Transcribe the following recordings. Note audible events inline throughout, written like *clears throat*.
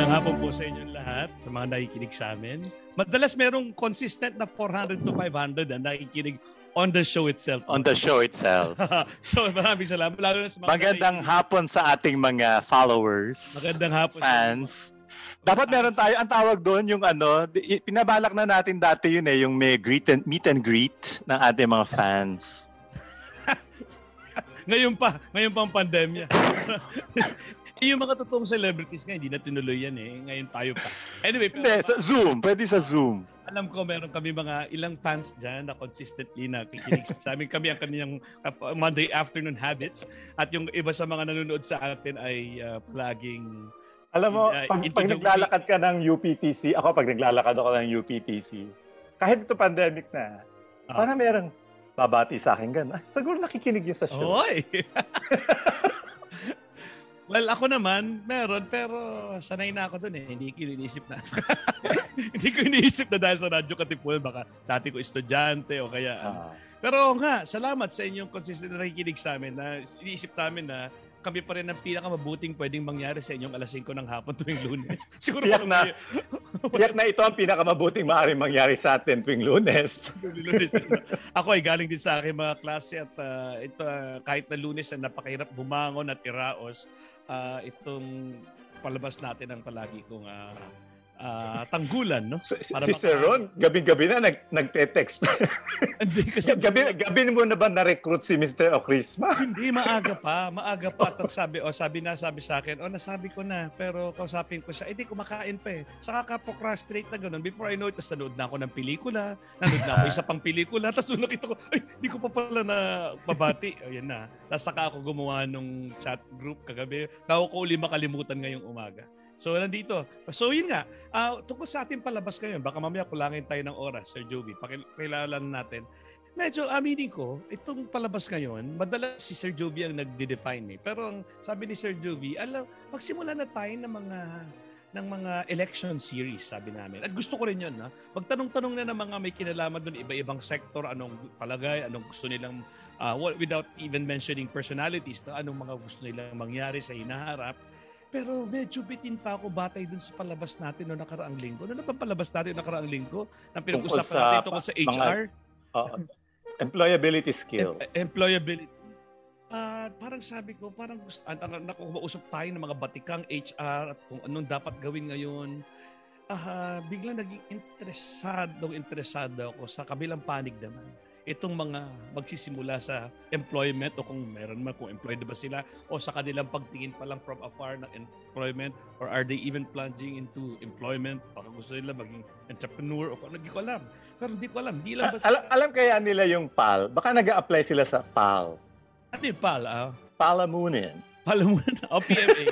Magandang hapon po sa inyo lahat, sa mga nakikinig sa amin. Madalas merong consistent na 400 to 500 na nakikinig on the show itself. On the show itself. *laughs* so maraming salamat. Lalo na sa mga Magandang nakikinig. hapon sa ating mga followers, Magandang hapon. fans. Dapat meron tayo, ang tawag doon, yung ano, pinabalak na natin dati yun eh, yung may greet and, meet and greet ng ating mga fans. *laughs* Ngayon pa, ngayon pa ang pandemya. *laughs* Eh, yung mga totoong celebrities nga, hindi na tinuloy yan eh. Ngayon tayo pa. Anyway, pero Hindi, sa Zoom. Pwede sa Zoom. alam ko meron kami mga ilang fans dyan na consistently na kikinig *laughs* sa amin. Kami ang kanyang uh, Monday afternoon habit. At yung iba sa mga nanonood sa atin ay uh, palaging Alam mo, Uh, pag, pag naglalakad ka ng UPTC, ako pag naglalakad ako ng UPTC, kahit ito pandemic na, Ah. parang merong babati sa akin gan. Ah, siguro nakikinig yun sa show. Oy! *laughs* well, ako naman, meron, pero sanay na ako dun eh. Hindi ko iniisip na. *laughs* Hindi ko iniisip na dahil sa Radyo Katipul, baka dati ko estudyante o kaya... ano. Ah. Pero nga, salamat sa inyong consistent na nakikinig sa amin na iniisip namin na kami pa rin ang pinakamabuting pwedeng mangyari sa inyong alas 5 ng hapon tuwing lunes. *laughs* Siguro Tiyak na. *laughs* Tiyak na ito ang pinakamabuting maaaring mangyari sa atin tuwing lunes. lunes. Ako ay galing din sa aking mga klase at ah, ito, ah, kahit na lunes na napakahirap bumangon at iraos, ah, itong palabas natin ang palagi kong ah, ah, tanggulan, no? Para si Sir maka- Ron, gabi-gabi na nag, nagte-text. *laughs* Hindi kasi gabi, gabi mo na ba na-recruit si Mr. Ocrisma? *laughs* Hindi, maaga pa. Maaga pa. *laughs* Tapos sabi, oh, sabi na, sabi sa akin, oh, nasabi ko na. Pero kausapin ko siya, eh, di kumakain pa eh. Saka ka-procrastinate na ganun. Before I know it, tapos nanood na ako ng pelikula. Nanood na ako isa pang pelikula. Tapos nung nakita ko, ay, di ko pa pala na babati. O, yan na. Tapos saka ako gumawa nung chat group kagabi. Bago ko uli makalimutan ngayong umaga. So, nandito. So, yun nga. Ah, tungkol sa ating palabas ngayon, baka mamaya kulangin tayo ng oras, Sir Joby. Pakilala natin. Medyo aminin ko, itong palabas ngayon, madalas si Sir Joby ang nagde-define eh. Pero ang sabi ni Sir Joby, alam, magsimula na tayo ng mga ng mga election series, sabi namin. At gusto ko rin yun, ha? Magtanong-tanong na ng mga may kinalaman doon, iba-ibang sektor, anong palagay, anong gusto nilang, wa- without even mentioning personalities, na anong mga gusto nilang mangyari sa hinaharap. Pero medyo bitin pa ako batay dun sa palabas natin no nakaraang linggo. Ano na ba palabas natin no nakaraang linggo? Na pinag-usapan natin tungkol sa mga- HR? Oo. employability skills. Em- employability. Ah, parang sabi ko, parang gusto, an, an, nakuusap tayo ng mga batikang HR at kung anong dapat gawin ngayon. Ah, biglang naging interesado, interesado ako sa kabilang panig naman. Itong mga magsisimula sa employment o kung meron man, kung employed ba sila o sa kanilang pagtingin pa lang from afar ng employment or are they even plunging into employment? Baka gusto nila maging entrepreneur o kung ano, hindi ko alam. Pero hindi ko alam. Hindi lang Ah, basta... alam, alam kaya nila yung PAL? Baka nag apply sila sa PAL. Ano yung PAL? Ah? Palamunin. Pala muna. *laughs* O, PMA.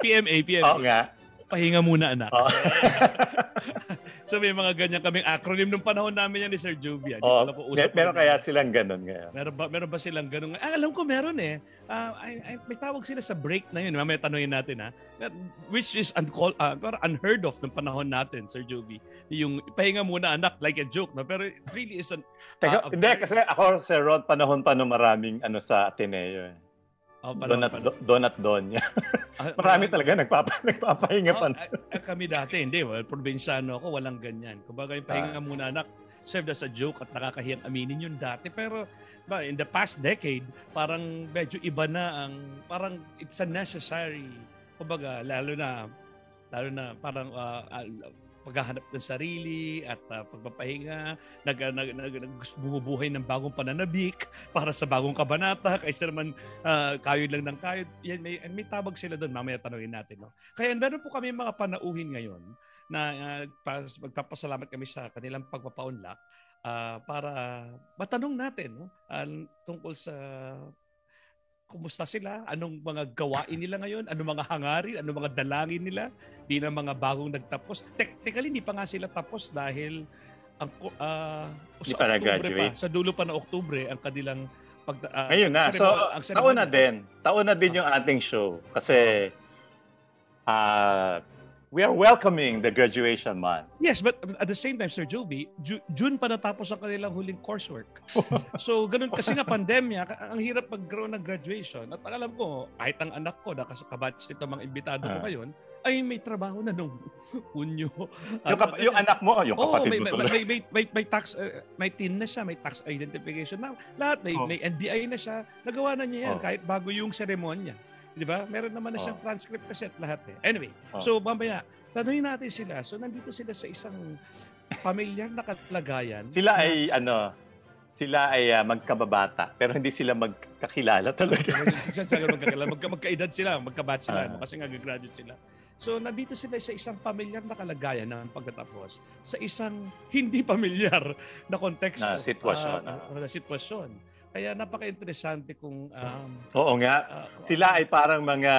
PMA, PMA. Oo nga. Pahinga muna, anak. Oo. *laughs* so may mga ganyan kaming acronym nung panahon namin yan ni Sir ah. Oo. ko alam kung usap Mer- meron kaya silang ganun ngayon. Meron ba, meron ba silang ganun? Ah, alam ko meron eh. Ah, ay, ay, may tawag sila sa break na yun. Mamaya tanongin natin ha. Mer- Which is uncall, ah, parang unheard of nung panahon natin, Sir Joby. Yung pahinga muna anak, like a joke. No? Pero it really is an... Teka, Ah, hindi, kasi ako, Sir Rod, panahon pa no maraming ano sa Ateneo. Eh. Oh, Don at, panahon- Don at Donya. *laughs* ah, Marami ah, talaga nagpapa, *laughs* nagpapahinga pa. Oh, eh, kami dati, hindi. Well, probinsyano ako, walang ganyan. Kumbaga yung pahinga muna anak, served as a joke at nakakahiyang aminin yun dati. Pero ba, in the past decade, parang medyo iba na ang, parang it's a necessary, kumbaga, lalo na, lalo na parang ah, ah, paghahanap ng sarili at ah, pagpapahinga, nag, nag, nag, nag, gusto- bumubuhay ng bagong pananabik para sa bagong kabanata, kaysa naman ah, kayod lang ng kayod. Yan, may, may tawag sila doon, mamaya tanongin natin. No? Kaya meron po kami mga panauhin ngayon na uh, pas- magpapasalamat kami sa kanilang pagpapaunlak ah, para matanong natin no? Ah, tungkol sa kumusta sila, anong mga gawain nila ngayon, anong mga hangarin, anong mga dalangin nila bilang mga bagong nagtapos. Technically, hindi pa nga sila tapos dahil ang Hindi sa pa Oktubre pa, sa dulo pa ng Oktubre, ang kanilang pag, ah, Ngayon na. So, ang taon na din. Taon na din yung ating show. Kasi, ah, we are welcoming the graduation month. Yes, but at the same time, Sir Joby, Ju- June pa natapos ang kanilang huling coursework. *laughs* so, ganun kasi nga pandemya, ang hirap mag-grow ng graduation. At alam ko, kahit ang anak ko, nakakabatch nito mga imbitado ko Ah. ngayon, ay may trabaho na nung *laughs* Hunyo. Yung, kap- yung anak mo, yung Oo, kapatid may, mo tuloy. may, may, may, may tax, uh, may TIN na siya, may tax identification na. Lahat, may, Oh. may NBI na siya. Nagawa na niya yan Oh. kahit bago yung seremonya. Di ba? Meron naman na Oh. siyang transcript kasi at lahat eh. Anyway, Oh. so mamaya, sanuhin natin sila. So nandito sila sa isang pamilyar na kalagayan. Sila na- ay ano, sila ay ah, magkababata pero hindi sila magkakilala talaga. Siya siya magkakilala, magka, magkaedad sila, magkabatch sila, no? kasi nga graduate sila. So nandito sila sa isang pamilyar na kalagayan ng pagkatapos sa isang hindi pamilyar na konteksto. Na sitwasyon, ah, ah. na sitwasyon. Kaya napaka-interesante kung um, Oo nga. ah, Sila ay parang mga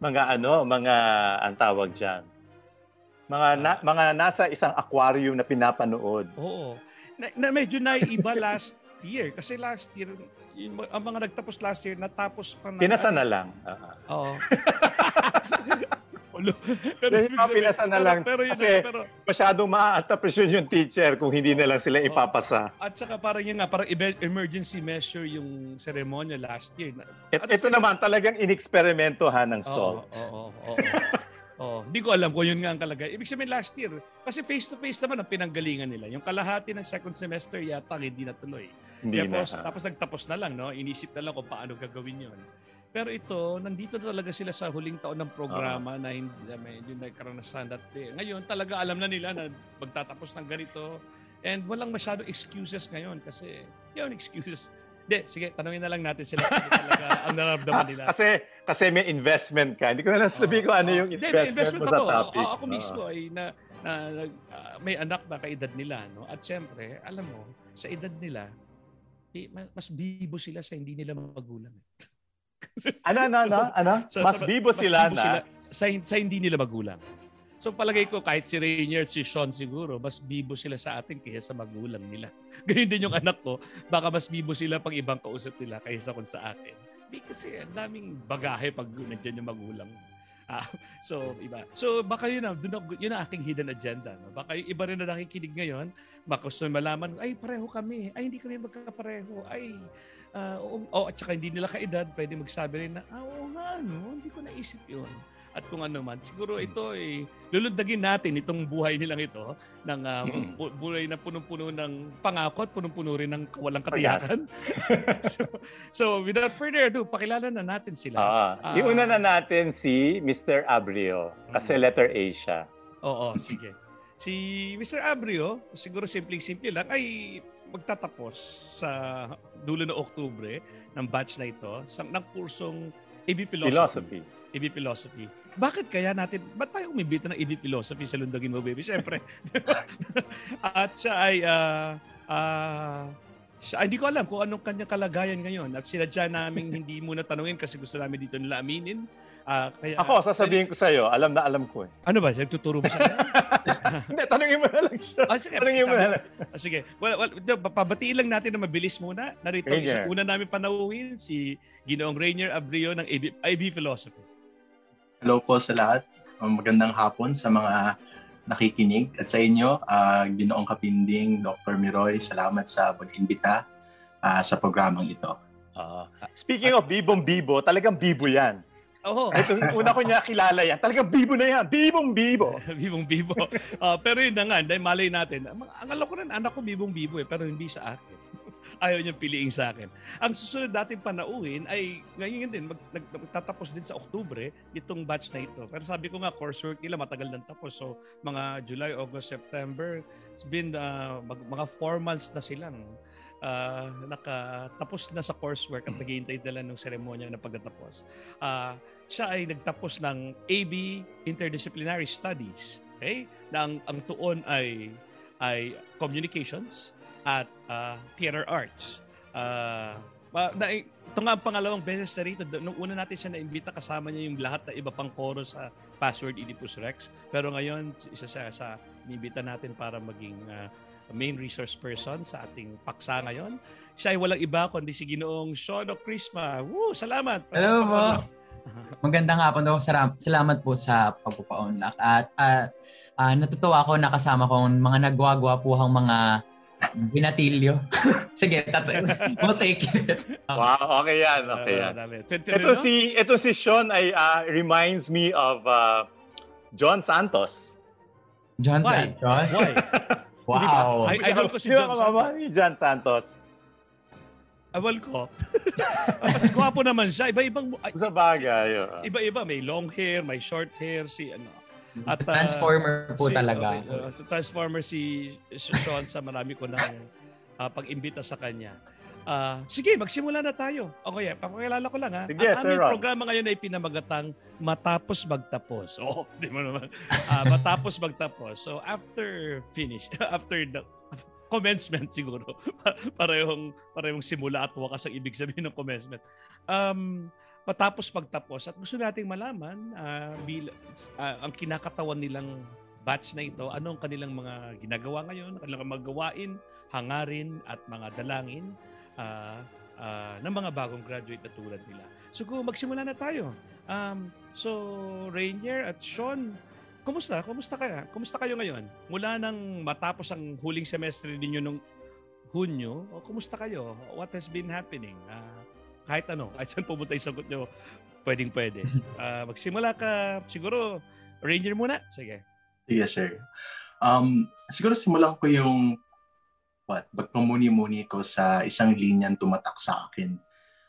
mga ano, mga ang tawag diyan. Mga na, mga nasa isang aquarium na pinapanood. Oo. Na, na medyo naiiba *laughs* last year kasi last year yung, ang mga nagtapos last year natapos pa na Pinasa na lang. Ah, ah. Oo. *laughs* Ulo. Pero, Yung sabihin- pinasa na pero- lang. Pero, yun, Kasi- pero, Masyadong maaalta presyon yung teacher kung hindi na lang sila Oo. ipapasa. At saka parang yun nga, parang emergency measure yung seremonya last year. Na- Et, At ito sila- naman talagang ineksperimentohan ng Sol. oo, oo, oo. *laughs* Oo. Hindi ko alam kung yun nga ang kalagay. Ibig sabihin last year, kasi face-to-face naman ang pinanggalingan nila. Yung kalahati ng second semester yata hindi natuloy. Hindi na. tapos, tapos nagtapos na lang, no? Inisip na lang kung paano gagawin yon. Pero ito, nandito na talaga sila sa huling taon ng programa na hindi na medyo nagkaranasan at eh, ngayon talaga alam na nila na magtatapos ng ganito and walang masyadong excuses ngayon kasi yun excuses. Hindi, sige, tanungin na lang natin sila talaga *laughs* ang nararamdaman nila. kasi kasi may investment ka. Hindi ko na lang sabihin ko ano yung investment, may investment mo sa ako. topic. Ako, ako mismo ay na, na, ah, may anak na kaedad nila. No? At syempre, alam mo, sa edad nila, eh, ma- mas bibo sila sa hindi nila magulang. Ano, ano, ano? *laughs* ano? So, mas sa- bibo mas sila bibo na. sa, sa hindi nila magulang. So palagay ko kahit si Rainier si Sean siguro, mas bibo sila sa atin kaysa sa magulang nila. *laughs* Ganyan din yung anak ko, baka mas bibo sila pag ibang kausap nila kaysa kung sa akin. Kasi ang daming bagahe pag nandiyan yung magulang. Ah, *laughs* so iba. So baka yun na, dun, yun ang aking hidden agenda. No? Baka yung iba rin na nakikinig ngayon, baka malaman, ay pareho kami, ay hindi kami magkakapareho, ay ah, oo, oh, at saka hindi nila kaedad, pwede magsabi rin na, ah, oo nga, no, hindi ko naisip yun. At kung ano man, siguro ito ay lulundagin natin itong buhay nilang ito ng ah, Mm. bu- buhay na punong-puno ng pangako at punong-puno rin ng walang katiyakan. *laughs* so, so without further ado, pakilala na natin sila. Ah, Ah. iuna na natin si Mr. Abril kasi Mm. letter A siya. Oo, sige. Si Mr. Abrio, siguro simple-simple lang, ay magtatapos sa dulo ng Oktubre ng batch na ito sa, ng kursong AB Philosophy. Philosophy. AB Philosophy. Bakit kaya natin, ba't tayo umibita ng AB Philosophy sa Lundagin Mo Baby? Siyempre. *laughs* At siya ay, ah, ah, siya, hindi ko alam kung anong kanyang kalagayan ngayon. At sinadya namin *laughs* hindi muna tanungin kasi gusto namin dito nila aminin. Ah, kaya, Ako, sasabihin ko sa'yo, alam na alam ko eh. Ano ba? Nagtuturo mo sa? *laughs* Hindi, tanungin mo na lang siya. Ah, sige. Tanungin mo na lang. Ah, sige. Well, well, pabatiin lang natin na mabilis muna. Narito, Rainier. isa una namin panauhin si Ginoong Rainier Abrio ng IB, IB Philosophy. Hello po sa lahat. Um, Magandang hapon sa mga nakikinig. At sa inyo, ah, Ginoong Kapinding, Dr. Miroy, salamat sa pag-imbita ah, sa programang ito. Ah. Speaking of bibong-bibo, talagang bibo yan. Oo. Ito, una ko niya kilala yan. Talagang bibo na yan. Bibong-bibo. *laughs* bibong bibo. Ah, pero yun na nga, dahil malay natin. Ang ang alam ko rin, anak ko bibong bibo eh, pero hindi sa akin. Ayaw niyang piliin sa akin. Ang susunod natin panauhin ay ngayon din, mag, nag, magtatapos din sa Oktubre itong batch na ito. Pero sabi ko nga, coursework nila matagal nang tapos. So mga July, August, September, it's been uh, mag, mga four months na silang uh, nakatapos na sa coursework at naghihintay nila ng seremonya na pagkatapos. Ah, siya ay nagtapos ng AB Interdisciplinary Studies. Okay? Na ang, ang tuon ay ay communications at ah, theater arts. Ma- na, ito nga ang pangalawang beses na rito. Nung una natin siya naimbita, kasama niya yung lahat na iba pang koro sa Password Oedipus Rex. Pero ngayon, isa siya sa inibita natin para maging ah, main resource person sa ating paksa ngayon. Siya ay walang iba kundi si Ginoong Shono Crisma. Woo! Salamat! Hello po. *laughs* Magandang hapon daw. Salamat po sa pagpapaunlak. At uh, uh, natutuwa ako nakasama kong mga nagwagwapuhang mga binatilyo. *laughs* Sige, tat- *laughs* we'll take it. Wow, okay yan. Okay yan. ito si, ito si Sean ay uh, reminds me of uh, John Santos. John Why? Santos? Why? *laughs* wow. I, idol ko si John Santos. Ni John Santos. Awal ko. Mas gwapo naman siya. Iba-ibang... Sa bagay. Uh. Iba-iba. May long hair, may short hair, si ano. At, uh, Transformer po si, talaga. Okay, uh, Transformer si Sean sa marami ko na uh, pag-imbita sa kanya. Uh, sige, magsimula na tayo. Okay, papakilala ko lang ha. Sige, Ang aming Ron. programa ngayon ay pinamagatang Matapos Magtapos. Oh, *laughs* di mo naman. Uh, matapos Magtapos. So after finish, *laughs* after the commencement siguro. *laughs* parehong parehong simula at wakas ang ibig sabihin ng commencement. Um, patapos pagtapos at gusto nating malaman uh, ang kinakatawan nilang batch na ito, anong kanilang mga ginagawa ngayon, kanilang mga gawain, hangarin at mga dalangin uh, uh, ng mga bagong graduate na tulad nila. So kung magsimula na tayo. Um, so Rainier at Sean, Kumusta? Kumusta kaya? Kumusta kayo ngayon? Mula nang matapos ang huling semestre ninyo nung Hunyo, kumusta kayo? What has been happening? Uh, kahit ano, *laughs* kahit saan pumunta yung sagot nyo, pwedeng pwede. Uh, *laughs* magsimula ka, siguro, Ranger muna. Sige. Sige, sir. Um, siguro simulan ko yung what, pagpamuni-muni ko sa isang linyang tumatak sa akin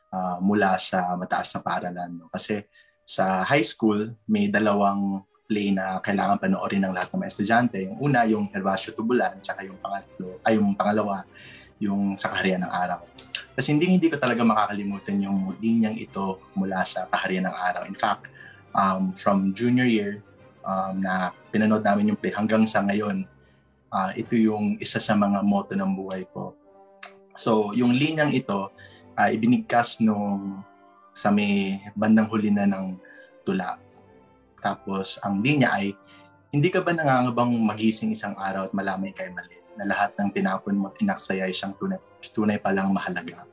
uh, mula sa mataas na paaralan. No? Kasi sa high school, may dalawang play na kailangan panoorin ng lahat ng mga estudyante. Yung una, yung Herbacio Tubulan, tsaka yung pangatlo, ay yung pangalawa, yung sa Kaharian ng Araw. Kasi hindi hindi ko talaga makakalimutan yung linyang ito mula sa Kaharian ng Araw. In fact, um, from junior year um, na pinanood namin yung play hanggang sa ngayon, uh, ito yung isa sa mga motto ng buhay ko. So, yung linyang ito, uh, ibinigkas nung sa may bandang huli na ng tula tapos ang linya ay, hindi ka ba nangangabang magising isang araw at malamay kay mali na lahat ng tinapon mo tinaksaya ay siyang tunay, tunay palang mahalaga.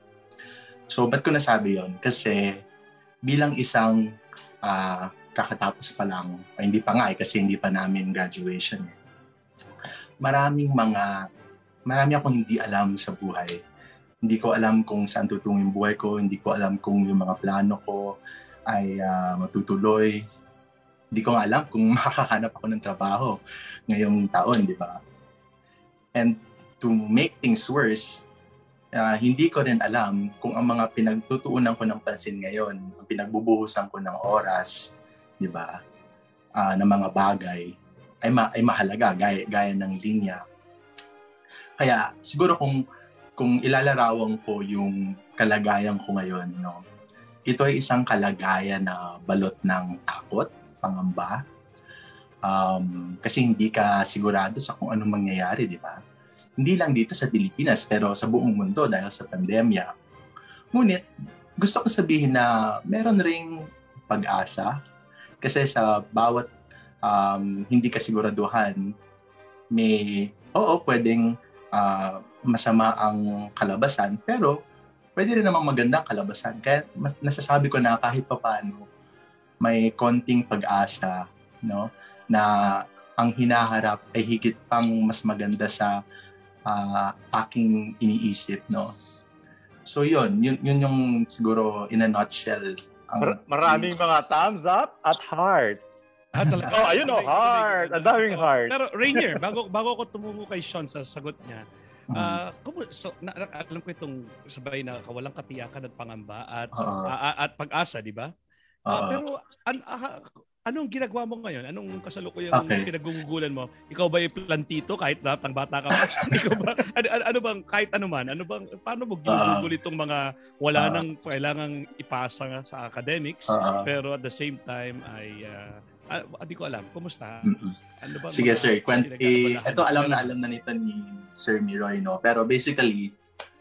So, ba't ko nasabi yon Kasi bilang isang uh, kakatapos pa lang, ay hindi pa nga eh, kasi hindi pa namin graduation. Eh. Maraming mga, marami akong hindi alam sa buhay. Hindi ko alam kung saan tutungo yung buhay ko, hindi ko alam kung yung mga plano ko ay uh, matutuloy, hindi ko alam kung *laughs* makakahanap ako ng trabaho ngayong taon, di ba? And to make things worse, uh, hindi ko rin alam kung ang mga pinagtutuunan ko ng pansin ngayon, ang pinagbubuhusan ko ng oras, di ba, uh, ng mga bagay, ay, ma- ay mahalaga, gaya, gaya ng linya. Kaya siguro kung kung ilalarawan ko yung kalagayan ko ngayon, no, ito ay isang kalagayan na balot ng takot, pangamba. Um, kasi hindi ka sigurado sa kung anong mangyayari, di ba? Hindi lang dito sa Pilipinas, pero sa buong mundo dahil sa pandemya. Ngunit, gusto ko sabihin na meron ring pag-asa kasi sa bawat um, hindi kasiguraduhan, may, oo, pwedeng uh, masama ang kalabasan, pero pwede rin namang magandang kalabasan. Kaya mas, nasasabi ko na kahit pa paano, may konting pag-asa no na ang hinaharap ay higit pang mas maganda sa uh, aking iniisip no so yun yun yun yung siguro in a nutshell ang, Mar- maraming mga thumbs up at heart Ah, talaga. oh, ayun oh, heart. Ang daming heart. Pero Rainier, *laughs* bago bago ko tumungo kay Sean sa sagot niya, Uh, kumu- so, na, alam ko itong sabay na kawalang katiyakan at pangamba at uh, uh, at pag-asa, di ba? Uh, pero an, uh, anong ginagawa mo ngayon? Anong kasalukuyang okay. pinagugulan mo? Ikaw ba yung plantito kahit natang bata ka? *laughs* Ikaw ba ano, ano, ano bang kahit ano man? Ano bang paano mo ginugugol itong mga wala uh, nang kailangang ipasa sa academics uh, pero at the same time ay uh, hindi ko alam. Kumusta? Ano ba Sige sir, kwent, eh, ito alam na alam na nito ni Sir Miroy, no? Pero basically,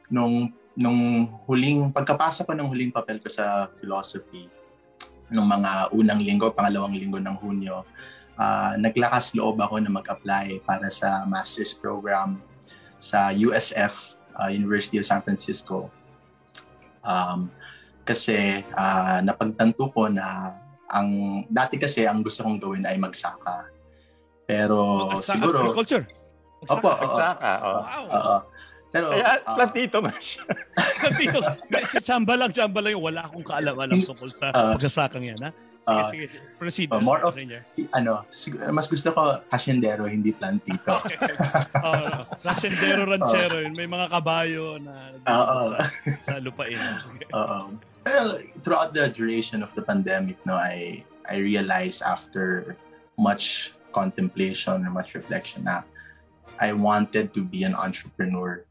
nung nung huling, pagkapasa ko ng huling papel ko sa philosophy, nung mga unang linggo, pangalawang linggo ng Hunyo, uh, naglakas loob ako na mag-apply para sa master's program sa USF, uh, University of San Francisco. Um, kasi ah, napagtanto ko na ang dati kasi ang gusto kong gawin ay magsaka. Pero sa siguro agriculture. Opo, oo. Magsaka, oh. Wow. Oo. Pero Kaya, ah, plantito man siya. *laughs* Dito, tsamba lang, tsamba lang yung wala akong kaalam-alam tungkol sa Ah. pagsasakang yan, ha? Sige, Ah. sige, sige. Proceed. Ah, more of- ano, sig- mas gusto ko hasyendero, hindi plantito. Okay. Oh, Rasendero, *laughs* ranchero, yun. may mga kabayo na Oo. sa, sa lupain. Sige. Oo. *laughs* Pero throughout the duration of the pandemic, no, I I realized after much contemplation and much reflection na I wanted to be an entrepreneur.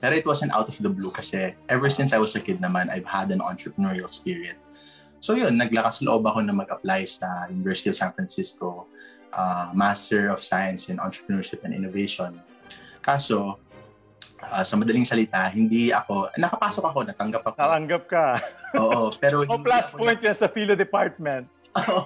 Pero it wasn't out of the blue kasi ever since I was a kid naman, I've had an entrepreneurial spirit. So yun, naglakas loob ako na mag-apply sa University of San Francisco, uh, Master of Science in Entrepreneurship and Innovation. Kaso, uh, sa madaling salita, hindi ako, nakapasok ako, natanggap ako. Nalanggap ka. *laughs* Oo, pero O hindi plus point yan sa Philo Department. *laughs* Oo,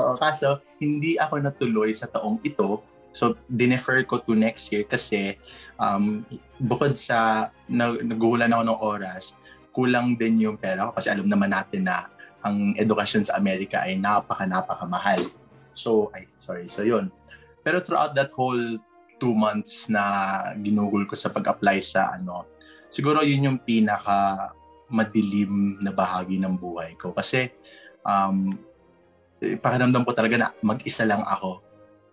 Oo, kaso hindi ako natuloy sa taong ito. So, dinefer ko to next year kasi um, bukod sa na, ako ng oras, kulang din yung pera kasi alam naman natin na ang edukasyon sa Amerika ay napaka-napaka mahal. So, ay, sorry. So, yun. Pero throughout that whole two months na ginugol ko sa pag-apply sa ano, siguro yun yung pinaka madilim na bahagi ng buhay ko. Kasi um, eh, pakiramdam ko talaga na mag-isa lang ako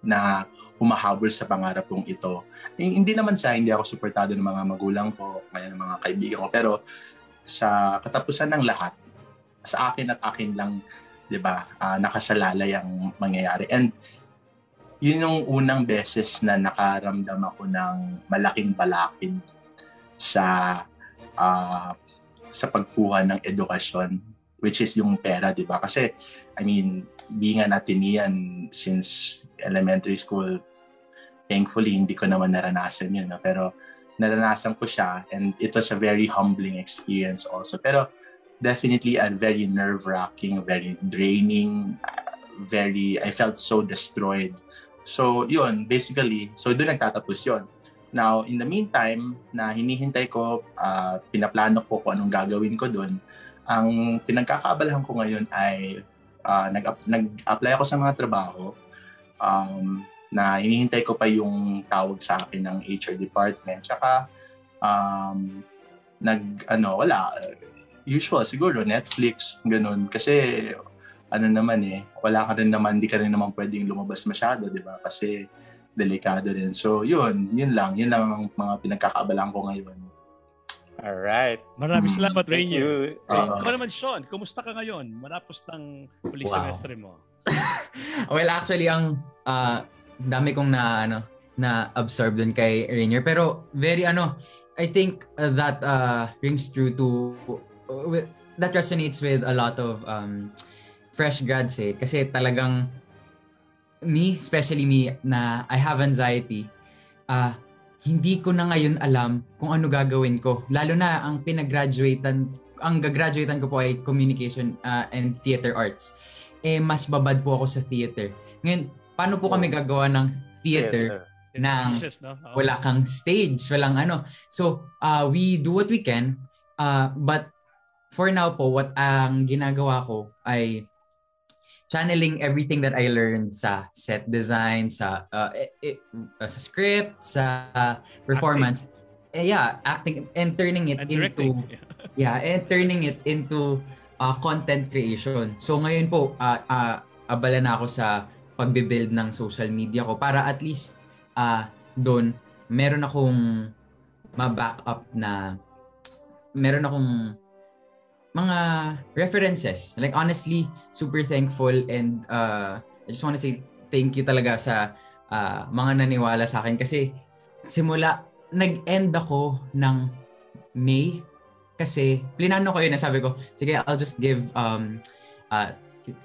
na humahabol sa pangarap kong ito. Eh, hindi naman sa hindi ako suportado ng mga magulang ko, kaya ng mga kaibigan ko, pero sa katapusan ng lahat, sa akin at akin lang, 'di ba, ah, nakasalalay ang mangyayari. And yun yung unang beses na nakaramdam ako ng malaking balakin sa ah, sa pagkuha ng edukasyon which is yung pera, 'di ba? Kasi I mean, being an Atenean since elementary school, thankfully hindi ko naman naranasan yun, no? pero naranasan ko siya and it was a very humbling experience also. Pero definitely a very nerve-wracking, very draining, uh, very, I felt so destroyed. So yun, basically, so doon nagtatapos yun. Now, in the meantime, na hinihintay ko, uh, pinaplano ko kung anong gagawin ko doon, ang pinagkakaabalahan ko ngayon ay uh, nag, nag-apply ako sa mga trabaho um, na hinihintay ko pa yung tawag sa akin ng HR department. Tsaka, um, nag, ano, wala. Usual, siguro, Netflix, ganun. Kasi, ano naman eh, wala ka rin naman, di ka rin naman pwedeng lumabas masyado, di ba? Kasi, delikado rin. So, yun, yun lang. Yun lang ang mga pinagkakabalaan ko ngayon. Alright. Maraming Mm. salamat, Thank Rainier. you. Ah. Ikaw naman, Sean, kumusta ka ngayon? Marapos ng huli Wow. semestre mo. *laughs* Well, actually, ang ah, dami kong na, ano, na absorb dun kay Rainier. Pero very, ano, I think uh, that uh, rings true to, uh, that resonates with a lot of um, fresh grads eh. Kasi talagang, me, especially me, na I have anxiety, ah hindi ko na ngayon alam kung ano gagawin ko. Lalo na ang pinag-graduatean, ang gagraduatean ko po ay communication ah, and theater arts. Eh, mas babad po ako sa theater. Ngayon, paano po kami gagawa ng theater Nang Thesis, no? Oo. wala kang stage, walang ano. So, uh, we do what we can. Uh, but for now po, what ang ginagawa ko ay channeling everything that I learned sa set design, sa uh, eh, eh, uh, sa script, sa performance. Eh, yeah, acting and turning it And into *laughs* yeah, and turning it into uh, content creation. So ngayon po, uh, uh, abala na ako sa pagbe-build ng social media ko para at least uh, doon meron akong ma-back up na meron akong mga references. Like honestly, super thankful and uh, I just want to say thank you talaga sa uh, mga naniwala sa akin kasi simula nag-end ako ng May kasi plinano ko yun na sabi ko, sige, I'll just give um, uh,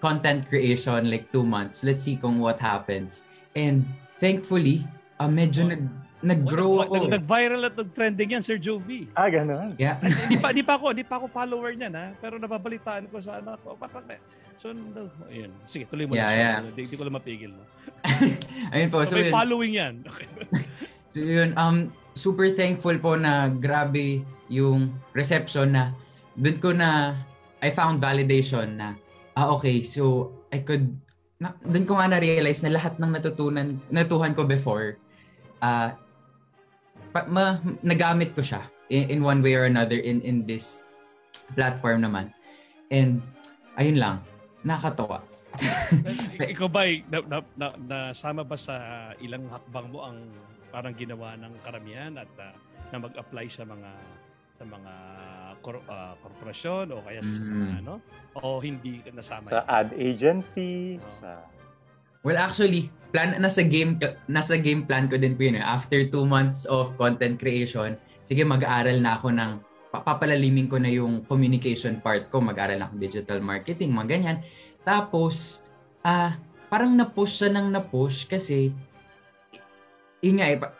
content creation like two months. Let's see kung what happens. And thankfully, uh, medyo Oh. nag, nag-grow Nag- ako. nag- Nag-viral at nag-trending yan, Sir Jovi. Ah, ganun. Yeah. Hindi pa, *laughs* di pa ako, di pa ako follower niyan ha. Pero nababalitaan ko sa anak ko. Parang, so, no, ayun. Sige, tuloy mo Yeah, na siya. yeah. Hindi, hindi ko lang mapigil. No? *laughs* Ayun po. So, So, may yun, following yan. *laughs* Okay. so yun, um, super thankful po na grabe yung reception na dun ko na, I found validation na, ah okay, so I could, na, dun ko nga na-realize na lahat ng natutunan, natuhan ko before, ah, pa, ma, nagamit ko siya in, in one way or another in in this platform naman. And ayun lang, nakakatawa. *laughs* Ikaw ba, na, na, na, nasama ba sa ilang hakbang mo ang parang ginawa ng karamihan at uh, na mag-apply sa mga sa mga kor, uh, korporasyon o kaya sa Mm. ano o hindi ka nasama Sa ad agency, Oh. sa Well, actually, plan nasa game nasa game plan ko din po yun. eh. After two months of content creation, sige mag-aaral na ako ng pa- papalalimin ko na yung communication part ko, mag-aaral na ako digital marketing, mga ganyan. Tapos, ah, parang na-push siya ng na-push kasi nga eh, pa-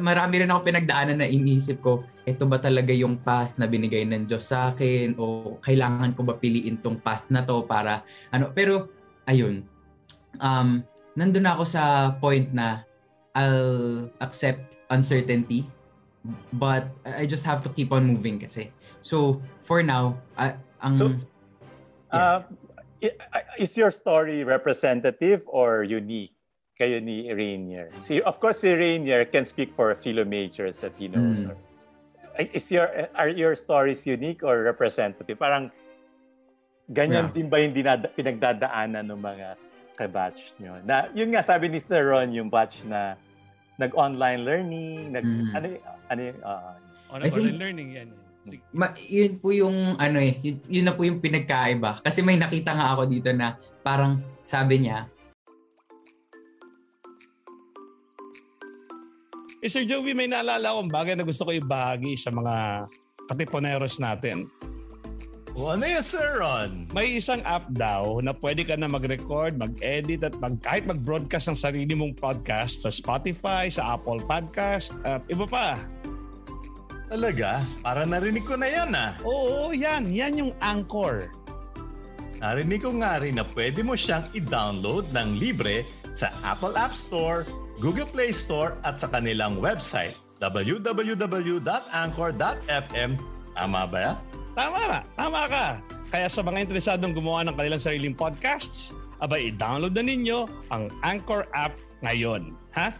marami rin ako pinagdaanan na iniisip ko, ito ba talaga yung path na binigay ng Diyos sa akin o kailangan ko ba piliin tong path na to para ano, pero ayun, um, nandun ako sa point na I'll accept uncertainty but I just have to keep on moving kasi. So, for now, ah, ang So, uh, i- is your story representative or unique? Kayo ni Rainier. Si, of course, si Rainier can speak for fellow majors that he knows. Mm. Is your, are your stories unique or representative? Parang ganyan Yeah. din ba yung dinada, pinagdadaanan ng mga kabatch nyo? Na, yun nga, sabi ni Sir Ron, yung batch na nag-online learning, nag, Mm. ano, ano yung, ah, on think- online learning yan. Sige. ma- yun po yung ano eh, yun, yun na po yung pinagkaiba. Kasi may nakita nga ako dito na parang sabi niya, Eh, Sir Joey, may naalala akong bagay na gusto ko ibahagi sa mga katiponeros natin. O ano yun, Sir Ron? May isang app daw na pwede ka na mag-record, mag-edit at mag, kahit mag-broadcast ng sarili mong podcast sa Spotify, sa Apple Podcast, at iba pa. Talaga? Para narinig ko na yan ah. Oo, yan. Yan yung Anchor. Narinig ko nga rin na pwede mo siyang i-download ng libre sa Apple App Store, Google Play Store at sa kanilang website www.anchor.fm. Tama ba yan? Tama ka. Tama ka. Kaya sa mga interesadong gumawa ng kanilang sariling podcasts, abay i-download na ninyo ang Anchor app ngayon. Ha?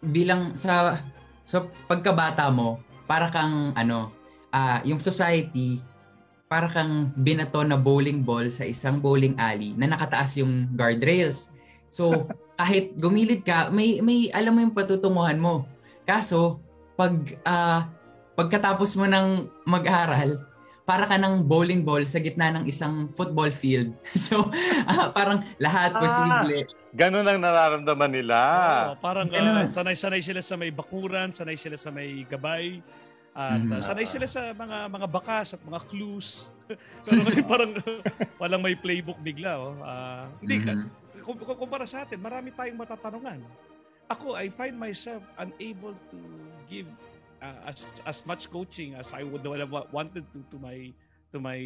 bilang sa so pagkabata mo, para kang ano, ah yung society para kang binato na bowling ball sa isang bowling alley na nakataas yung guardrails. So, *laughs* kahit gumilid ka, may may alam mo yung patutunguhan mo. Kaso, pag ah, pagkatapos mo ng mag-aral, para ka ng bowling ball sa gitna ng isang football field. *laughs* So, ah, parang lahat Ah. posible. ganun ang nararamdaman nila. Oo, parang Ganun. ah, sanay-sanay sila sa may bakuran, sanay sila sa may gabay, at Mhm. ah, sanay sila sa mga mga bakas at mga clues. *laughs* Pero ngayon *laughs* parang walang may playbook bigla. Oh. Ah, hindi ka, Mhm. kung, kung kumpara sa atin, marami tayong matatanungan. Ako, I find myself unable to give uh, as as much coaching as I would have wa- wanted to to my to my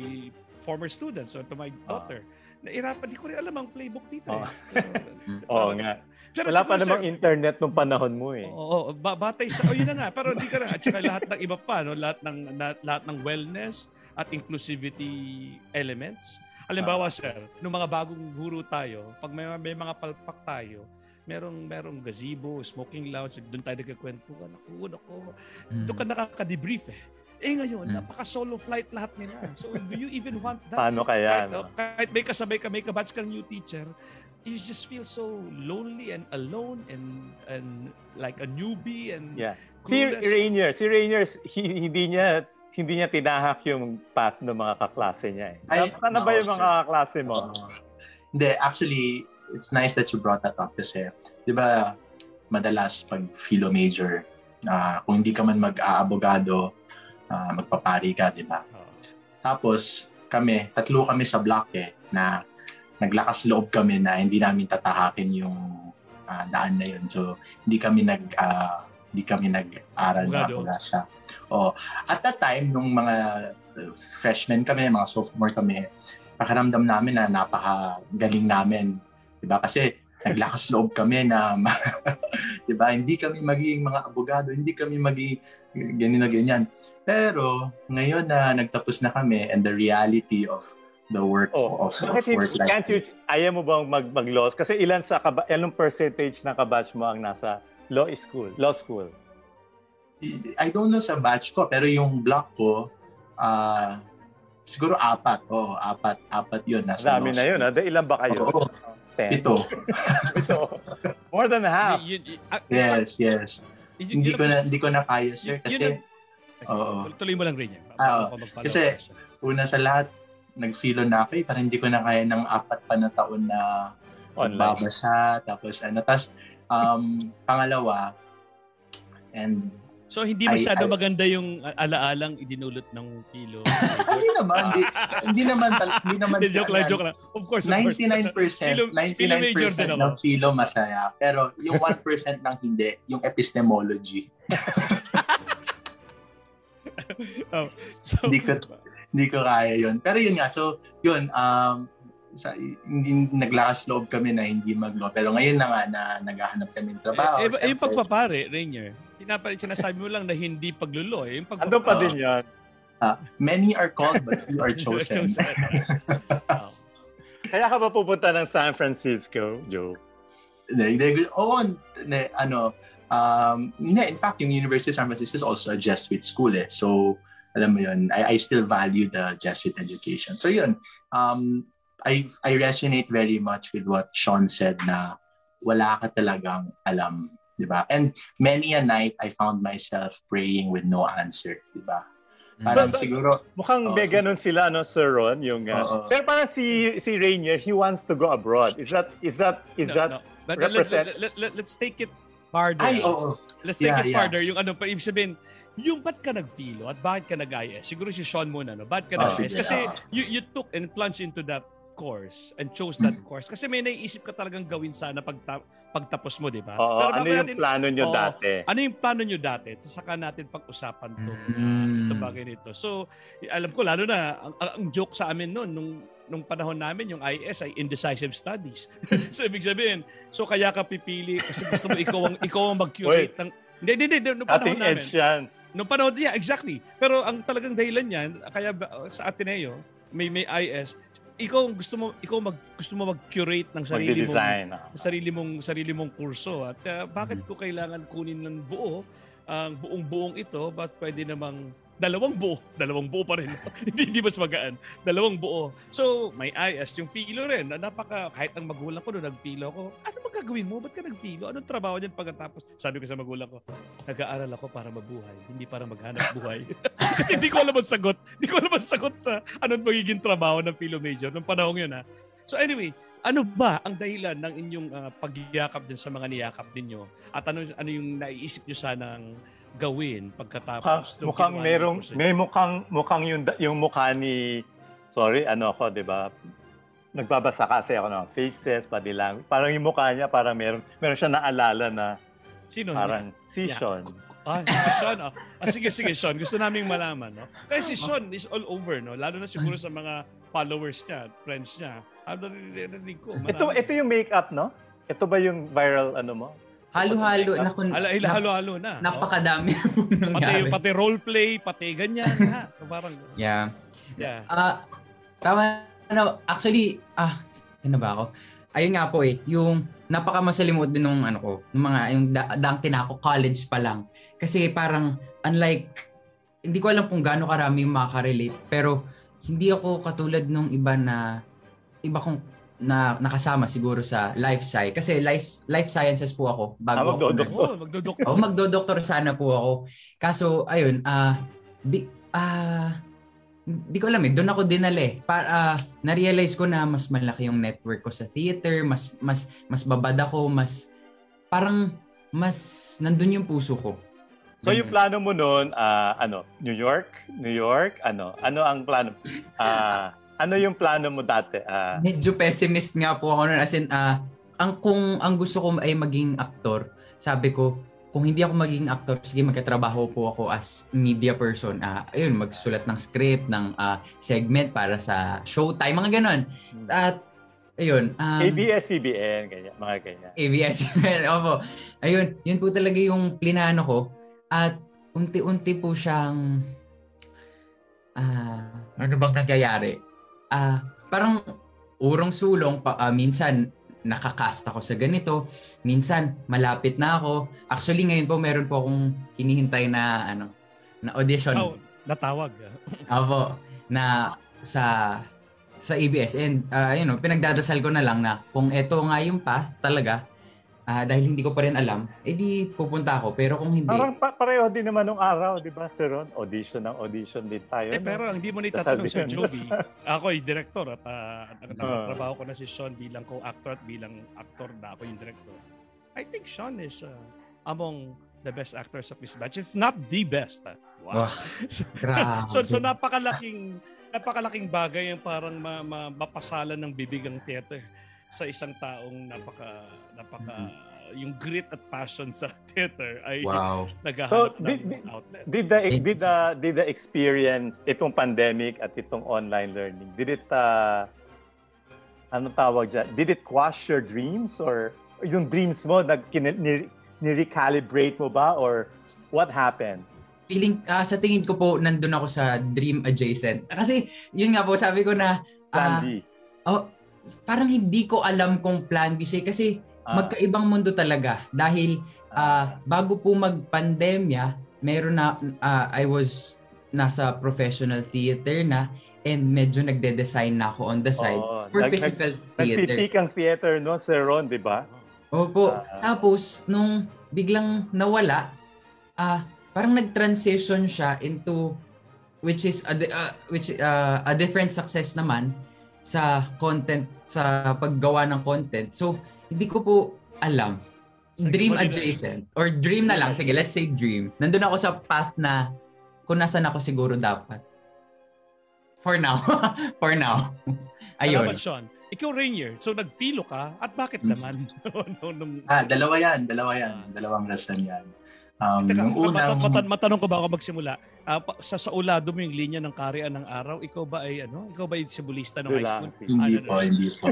former students or to my daughter. Nairapan, di ko rin alam ang playbook dito. Oh. Eh. So, *laughs* Oo parang- nga. Pero Wala pa namang sir, internet nung panahon mo eh. Oo, ba- batay sa, oh yun na nga, pero hindi ka na, at saka lahat ng iba pa, no? lahat, ng, na- lahat ng wellness at inclusivity elements. Halimbawa, sir, nung mga bagong guro tayo, pag may, may mga palpak tayo, merong merong gazebo, smoking lounge, doon tayo nagkakwentuhan. Ako, ako, doon ka nakaka-debrief eh. Eh ngayon, Mm. napaka-solo flight lahat nila. So, do you even want that? Paano kaya? kahit, no? oh, kahit may kasabay ka, may kabatch kang new teacher, you just feel so lonely and alone and and like a newbie and Yeah. Si clueless. Rainier, si Rainier, hi- hindi niya hindi niya tinahak yung path ng mga kaklase niya eh. Ay, Ano ba yung mga kaklase mo? Hindi, actually, it's nice that you brought that up kasi, di ba, madalas pag philo major, ah, kung hindi ka man mag-aabogado, ah, magpapari ka, di ba? Tapos, kami, tatlo kami sa block eh, na naglakas loob kami na hindi namin tatahakin yung ah, daan na yun. So, hindi kami nag, ah, hindi kami nag-aral na mula siya. Oh, at that time, nung mga uh, freshmen kami, mga sophomore kami, pakiramdam namin na napaka-galing namin. Diba? Kasi naglakas loob kami na, *laughs* 'di ba? Hindi kami magiging mga abogado, hindi kami magiging ganyan na ganyan. Pero ngayon na nagtapos na kami and the reality of the work Oh, of, of work life. can't you, ayaw mo bang mag, mag-laws? Kasi ilan sa, ilang percentage ng kabatch mo ang nasa law school, law school? I don't know sa batch ko, pero yung block ko, ah siguro apat. Oo, apat. Apat yun. Nasa Dami na yun. Ha? Da- Ilan ba kayo? Oo. Ten. Ito. *laughs* Ito. More than half. Yun- yun- ah, Yes, yes. Hindi ko na hindi ko na kaya, sir, kasi Oo. Tuloy mo lang rin yan. Ah, kasi- una sa lahat, nag-feel na ako eh, parang hindi ko na kaya ng apat pa na taon na Online. babasa, tapos ano, tapos um, pangalawa, and So hindi masyado ay- maganda yung alaalang idinulot ng Philo. *laughs* hindi naman, hindi, hindi naman, hindi naman Hindi, joke lang, siya- joke lang. Of course, of course. 99% Philo- Philo major din 99% ako. ng philo masaya. Pero yung 1% ng hindi, yung epistemology. *laughs* Oh, so, Hindi ko hindi ko kaya yun. Pero yun nga, so yun, um, sa, hindi, naglakas loob kami na hindi mag-law. Pero ngayon na nga na naghahanap kami ng trabaho. eh, eh, eh, yung pagpapare, Rainier, pinapalit sinasabi mo lang na hindi paglulo. Eh. Yung pagpapare, Ando pa din yan. Many are called but few are chosen. *laughs* Oh. *laughs* Kaya ka ba pupunta ng San Francisco, Joe? Hindi, hindi, Oo, hindi, ano, um, hindi, in fact, yung University of San Francisco is also a Jesuit school eh. So, alam mo yun, I, I still value the Jesuit education. So yun, um, I, I resonate very much with what Sean said na wala ka talagang alam, di ba? And many a night, I found myself praying with no answer, di ba? Parang But- siguro, Mukhang Oo, may so- ganun sila, no, Sir Ron? Yung, uh, Oo. pero parang si, si Rainier, he wants to go abroad. Is that, is that, is No, that, no. But let, let, represent- let, let, let's take it farther. ay, oo. Let's take Yeah, it yeah. farther. Yung ano, pa ibig sabihin, yung ba't ka nag-philo at bakit ka nag-IS? Siguro si Sean muna, no? Bakit ka Oh, nag-IS? sige, Kasi ah. you, you took and plunged into that course and chose that Mm. *clears throat* course. Kasi may naiisip ka talagang gawin sana pagta, pagtapos mo, di ba? oo, Pero ano yung natin- plano nyo Oo. dati? ano yung plano nyo dati? Saka natin pag-usapan to. Mm. Ito bagay nito. So, alam ko, lalo na, ang, ang, joke sa amin noon, nung, nung panahon namin, yung IS ay indecisive studies. *laughs* so, ibig sabihin, so kaya ka pipili kasi gusto mo ikaw ang, ikaw ang mag-curate ng... Hindi, hindi, hindi. Nung panahon Ating namin. edge yan. Nung panahon, yeah, exactly. Pero ang talagang dahilan niyan, kaya sa Ateneo, may may IS, ikaw ang gusto mo ikaw mag gusto mo mag-curate ng sarili mong ah. sarili mong sarili mong kurso at uh, bakit Mm-hmm. ko kailangan kunin ng buo ang buong buong ito ba't pwede namang dalawang buo. Dalawang buo pa rin. *laughs* Hindi hindi mas magaan. Dalawang buo. So may IS yung philo rin. Na napaka kahit ang magulang ko noon nagpilo ako. Ano magagawin mo? Ba't ka nagpilo anong trabaho niyan pagkatapos? Sabi ko sa magulang ko nag-aaral ako para mabuhay hindi para maghanap buhay. *laughs* Kasi hindi ko alam ang sagot. Hindi ko alam ang sagot sa anong magiging trabaho ng philo major nung panahon yun ha? So anyway ano ba ang dahilan ng inyong ah, pagyakap din sa mga niyakap ninyo? At ano ano yung naiisip niyo sanang gawin pagkatapos nung mukhang merong, may mukhang, mukhang yung, yung mukha ni, sorry, ano ako, di ba? Nagbabasa kasi ako ng faces, body language. Parang yung mukha niya, parang meron, meron siya naalala na Sino? parang si Yeah. Sean. Ah, si Sean. Oh. Ah, sige, sige, Sean. Gusto naming malaman. No? Kasi si Sean is all over. no Lalo na siguro sa mga followers niya friends niya. Ano narinig ko. Ito, ito yung makeup, no? Ito ba yung viral ano mo? Halo-halo. Naku, Hala, hala, halo-halo na. napakadami na pong Pati, nangyari. pati role play, pati ganyan. *laughs* ha? Parang, Yeah. yeah. Ah, tama ano, actually, ah, ano ba ako? Ayun nga po eh, yung napakamasalimuot din nung ano ko, nung mga yung da, dang tinako college pa lang. Kasi parang unlike hindi ko alam kung gaano karami yung makaka-relate, pero hindi ako katulad nung iba na iba kong na nakasama siguro sa life sci kasi life life sciences po ako bago Ah, ako nag- magdodoktor. Oh, magdodoktor. Oh, magdo-doktor sana po ako. Kaso ayun, ah di ah di ko alam eh, doon ako dinala eh. Para ah, na-realize ko na mas malaki yung network ko sa theater, mas mas mas babad ako, mas parang mas nandun yung puso ko. So yung plano mo noon, ah, ano, New York? New York? Ano? Ano ang plano? Ah, ano yung plano mo dati? Ah, Medyo pessimist nga po ako noon as in ah ang kung ang gusto ko ay maging aktor, sabi ko kung hindi ako maging actor, sige magkatrabaho po ako as media person. Ah, ayun, magsulat ng script, ng ah, segment para sa showtime, mga ganon. At ayun. Um, ABS-CBN, ganyan, mga ganyan. ABS-CBN, *laughs* opo. Ayun, yun po talaga yung plinano ko. At unti-unti po siyang, ah, ano bang nangyayari? Ah, parang urong sulong, pa, ah, minsan nakakast ako sa ganito, minsan malapit na ako. Actually, ngayon po meron po akong hinihintay na, ano, na audition. Oh, natawag. *laughs* Opo, na sa sa ABS and uh, you know, pinagdadasal ko na lang na kung ito nga yung path talaga ah, dahil hindi ko pa rin alam, edi pupunta ako. Pero kung hindi, Parang pa- pareho din naman nung araw, di ba, Sir Ron? Audition ng audition din tayo. Eh, no? pero ang hindi mo nitatanong Sir. Joby, *laughs* ako ay director at uh, nakatrabaho ko na si Sean bilang co-actor at bilang actor na ako yung director. I think Sean is uh, among the best actors of his batch, if not the best. ah. Wow. Wow. *laughs* so, grabe. so, so napakalaking napakalaking bagay yung parang ma, ma, mapasalan ng bibig ang theater sa isang taong napaka napaka yung grit at passion sa *laughs* theater ay wow. naghahanap So, ng di- di- outlet. Did the did the did the experience itong pandemic at itong online learning did it uh, ano tawag dyan? Did it quash your dreams or yung dreams mo nag ni-recalibrate mo ba or what happened? Feeling, ah, sa tingin ko po, nandun ako sa dream adjacent. Kasi, yun nga po, sabi ko na, Plan B. oh, parang hindi ko alam kung plan B siya kasi Ah, magkaibang mundo talaga. Dahil ah, bago po mag-pandemya, meron na, ah, I was nasa professional theater na and medyo nagde-design na ako on the side oo. for Nag- nag- physical theater. Nagpitik ang theater no, Sir Ron, di ba? Opo. Ah. Tapos, nung biglang nawala, ah parang nag-transition siya into which is a, ah, which ah, a different success naman sa content sa paggawa ng content. So, hindi ko po alam. Sige, Dream adjacent or dream na lang. Sige, let's say dream. Nandun ako sa path na kung nasan ako siguro dapat. For now. *laughs* For now. Ayun. Salamat, Sean. Ikaw, Rainier, so nag-filo ka at bakit Hmm. naman? *laughs* no, nung, Ah, dalawa yan. Dalawa yan. Dalawang rason yan. Um, Teka, yung mata- unang... mata- matanong ko ba ako magsimula? Pa- sa saulado mo yung linya ng Karian ng Araw, ikaw ba ay ano? Ikaw ba ay sibulista ng high school? Hindi Ah, po, ano, hindi po.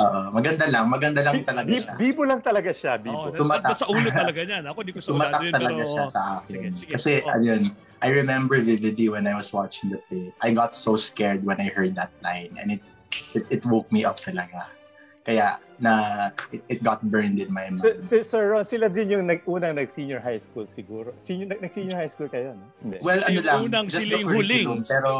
Oo, *laughs* maganda lang. Maganda lang talaga siya. Bibo lang talaga siya, Bibo. na- Tumatak. sa ulo talaga niyan. Ako hindi ko saulado Tumatak yun. talaga Pero, siya sa akin. Sige, sige. Kasi, Oh. ayun, I remember vividly when I was watching the play. I got so scared when I heard that line and it it, it woke me up talaga. Kaya na it, it got burned in my mind. si Sir Ron, sila din yung nag, unang nag-senior high school siguro. Senior, nag, nag-senior high school kayo, no? Hindi. Well, ano Yung lang, unang just sila yung huling. curriculum, Pero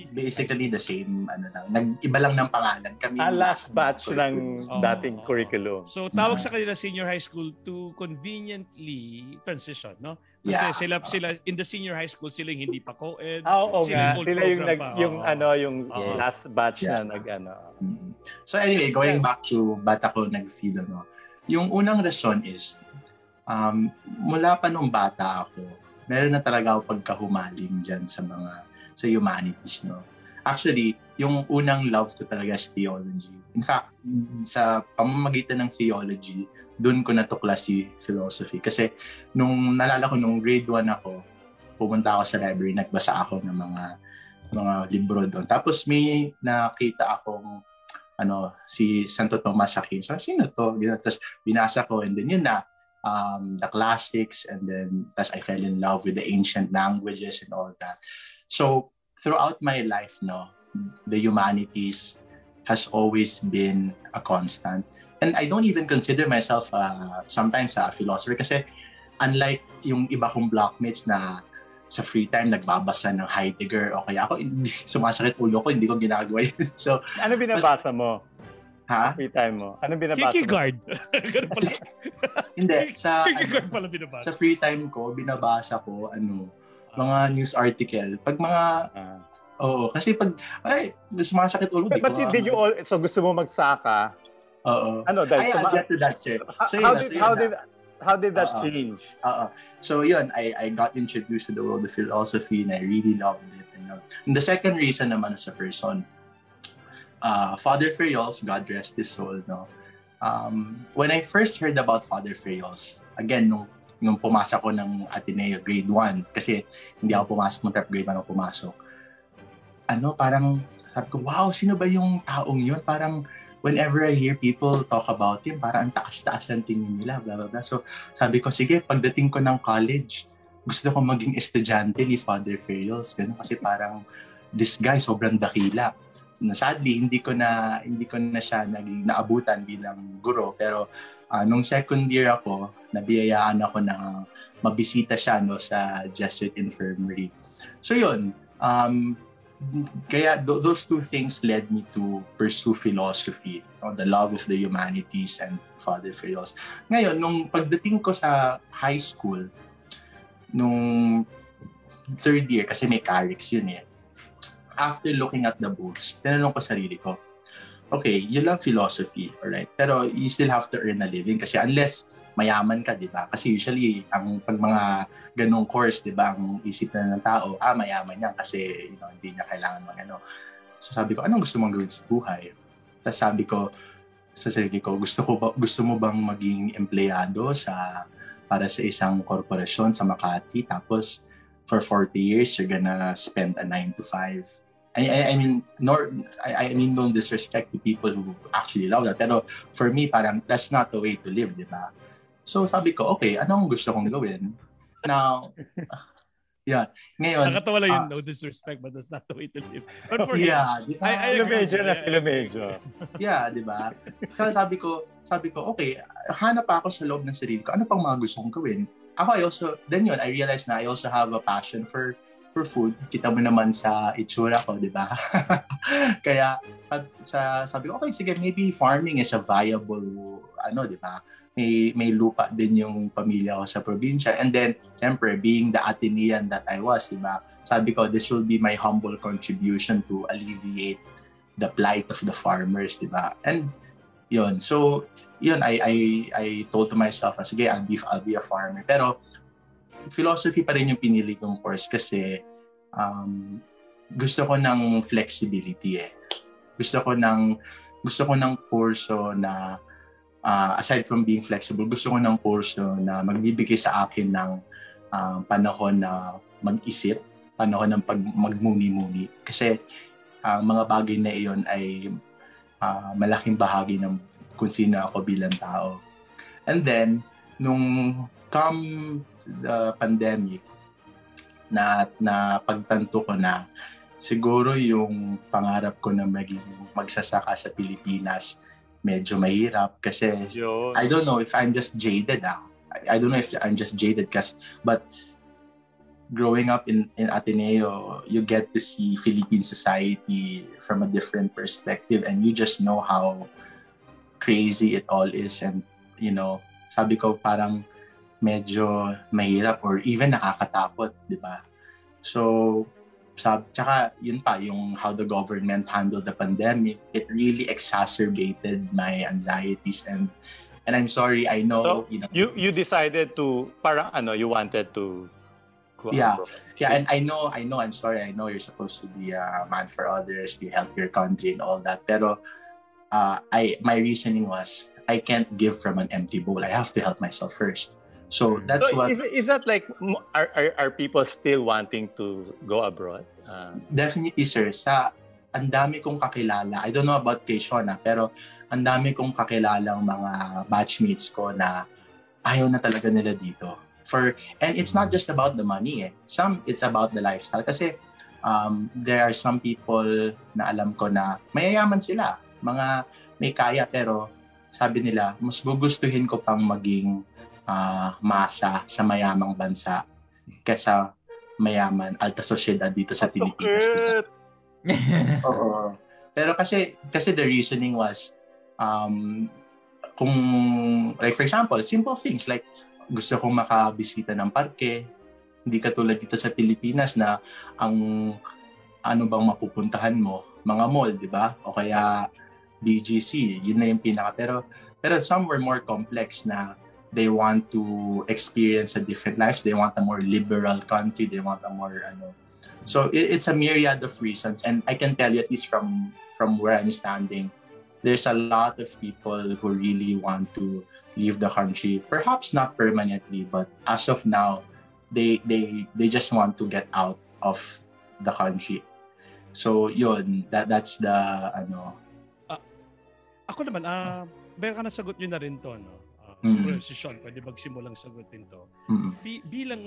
sila basically the same, ano lang. Nag-iba lang ng pangalan. Kami ah, last batch ng dating oo. curriculum. So tawag Mm. sa kanila senior high school to conveniently transition, no? Kasi Yeah. sila sila in the senior high school sila yung hindi pa co-ed. Ah, oo Sila nga. yung old Sila yung, nag, pa, yung ano, yung Oo. last batch Yeah. na nag, ano. Mm. So anyway, going back to bata ko nag-feel ano, yung unang rason is um, mula pa nung bata ako, meron na talaga ako pagkahumaling dyan sa mga sa humanities, no. Actually, yung unang love ko talaga is theology. In fact, sa pamamagitan ng theology, doon ko natuklas si philosophy. Kasi nung nalala ko nung grade 1 ako, pumunta ako sa library, nagbasa ako ng mga mga libro doon. Tapos may nakita akong ano si Santo Tomas Aquino. So, sino to? Tapos binasa ko and then yun na um, the classics and then tas I fell in love with the ancient languages and all that. So throughout my life, no, the humanities has always been a constant. And I don't even consider myself uh, sometimes a philosopher kasi unlike yung iba kong blockmates na sa free time nagbabasa ng Heidegger o kaya ako hindi sumasakit ulo ko hindi ko ginagawa yun. *laughs* So, Ano binabasa mo? ha? Free time mo? Ano binabasa mo? Kierkegaard. *laughs* Ganun pala. Hindi sa *laughs* Kierkegaard pala binabasa. sa free time ko binabasa ko ano mga news article. Pag mga Ah. oo kasi pag ay sumasakit ulo di But ko. did you all, so gusto mo magsaka? Oo. Ano, dahil I'll tuma- get to that, sir. So, how, yun did, so yun how did, how did that Oo. change? Oo. So yun, I, I got introduced to the world of philosophy and I really loved it. And, uh, and the second reason naman sa person, uh, Father Ferriols, God rest his soul, no? Um, when I first heard about Father Ferriols, again, nung, nung pumasok ko ng Ateneo grade 1, kasi hindi ako pumasok ng prep grade 1 ako pumasok, ano, parang sabi ko, wow, sino ba yung taong yun? Parang whenever I hear people talk about him, parang ang taas-taas ang tingin nila, blah, blah, blah. So, sabi ko, sige, pagdating ko ng college, gusto ko maging estudyante ni Father Ferials. Ganun, kasi parang, this guy, sobrang dakila. Na sadly, hindi ko na, hindi ko na siya naging naabutan bilang guro. Pero, uh, nung second year ako, nabiyayaan ako na mabisita siya no, sa Jesuit Infirmary. So, yun. Um, kaya th- those two things led me to pursue philosophy, know, the love of the humanities and Father Ferials. Ngayon, nung pagdating ko sa high school, nung third year, kasi may carix yun eh, after looking at the booths, tinanong ko sarili ko, okay, you love philosophy, alright, pero you still have to earn a living kasi unless mayaman ka, di ba? Kasi usually, ang pag mga ganong course, di ba, ang isip na ng tao, ah, mayaman yan kasi you know, hindi niya kailangan mag ano. So sabi ko, anong gusto mong gawin sa buhay? Tapos sabi ko sa sarili ko, gusto, ko ba, gusto mo bang maging empleyado sa para sa isang korporasyon sa Makati tapos for 40 years you're gonna spend a 9 to 5 I, I, mean, nor, I, I mean, no disrespect to people who actually love that. Pero for me, parang that's not the way to live, di ba? So sabi ko, okay, anong gusto kong gawin? Now, *laughs* yeah. Ngayon, Nakatawa lang yun, uh, no disrespect, but that's not the way to live. But for him, yeah, di ba? I, I agree. Medyo na Yeah. sila medyo. *laughs* yeah, di ba? So sabi ko, sabi ko, okay, hanap ako sa loob ng sarili ko. Ano pang mga gusto kong gawin? Ako, I also, then yun, I realized na I also have a passion for for food. Kita mo naman sa itsura ko, di ba? *laughs* Kaya, sa, sabi ko, okay, sige, maybe farming is a viable, ano, di ba? May, may lupa din yung pamilya ko sa probinsya. And then, syempre, being the Atenean that I was, di ba? Sabi ko, this will be my humble contribution to alleviate the plight of the farmers, di ba? And yun, so yun, I, I, I told to myself, sige, I'll be, I'll be a farmer. Pero philosophy pa rin yung pinili kong course kasi um, gusto ko ng flexibility eh. Gusto ko ng gusto ko ng kurso na uh, aside from being flexible, gusto ko ng kurso na magbibigay sa akin ng uh, panahon na mag-isip, panahon ng pag magmuni-muni. Kasi ang mga bagay na iyon ay uh, malaking bahagi ng kung sino ako bilang tao. And then, nung come the pandemic, na, na pagtanto ko na siguro yung pangarap ko na maging magsasaka sa Pilipinas medyo mahirap kasi Yun. I don't know if I'm just jaded ah. I, I don't know if I'm just jaded kasi but growing up in in Ateneo, you get to see Philippine society from a different perspective and you just know how crazy it all is and you know, sabi ko parang medyo mahirap or even nakakatakot, 'di ba? So sab tsaka yun pa yung how the government handled the pandemic it really exacerbated my anxieties and and I'm sorry I know So, you know You you decided to parang ano, you wanted to go Yeah. Yeah, and I know, I know, I'm sorry, I know you're supposed to be a man for others, you help your country and all that. Pero uh, I, my reasoning was, I can't give from an empty bowl. I have to help myself first. So that's So what is, is that like are, are are people still wanting to go abroad? Uh, definitely, sir. Sa ang dami kong kakilala. I don't know about kay Shona, pero ang dami kong kakilalang mga batchmates ko na ayaw na talaga nila dito. For and it's not just about the money eh. Some it's about the lifestyle kasi um, there are some people na alam ko na mayayaman sila, mga may kaya pero sabi nila mas gugustuhin ko pang maging ah, masa sa mayamang bansa kaysa mayaman alta sosyedad dito sa Pilipinas. *laughs* Oo. Pero kasi kasi the reasoning was um kung like for example, simple things like gusto kong makabisita ng parke, hindi katulad dito sa Pilipinas na ang ano bang mapupuntahan mo, mga mall, 'di ba? O kaya BGC, yun na yung pinaka pero pero some were more complex na they want to experience a different life, they want a more liberal country, they want a more ano So it, it's a myriad of reasons, and I can tell you at least from from where I'm standing, there's a lot of people who really want to leave the country. Perhaps not permanently, but as of now, they they they just want to get out of the country. So yun, that that's the ano. ako naman, ah, baka nasagot nyo na rin to, no? Uh, Mm. siguro si Sean, pwede magsimulang sagutin to. Mm. Bi- bilang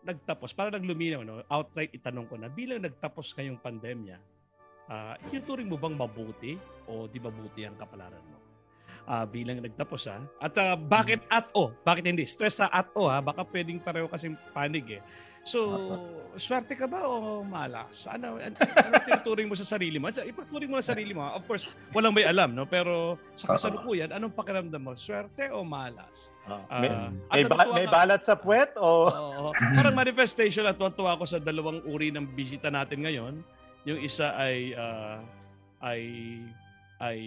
nagtapos, para nagluminaw, no? outright itanong ko na, bilang nagtapos ngayong pandemya, uh, itinuturing mo bang mabuti o di mabuti ang kapalaran mo? Ah, bilang nagtapos ha. At ah, bakit at o? Bakit hindi? Stress sa at o ha. Baka pwedeng pareho kasing panig eh. So, swerte ka ba o malas? Ano, an- ano tinuturing mo sa sarili mo? Ipagturing mo sa sarili mo. ha. Of course, walang may alam, no? Pero sa kasalukuyan, anong pakiramdam mo? Swerte o malas? Ah, Ah, may, may, ba- may balat sa puwet o Oo. parang manifestation at tuwa ako sa dalawang uri ng bisita natin ngayon. Yung isa ay ah, ay ay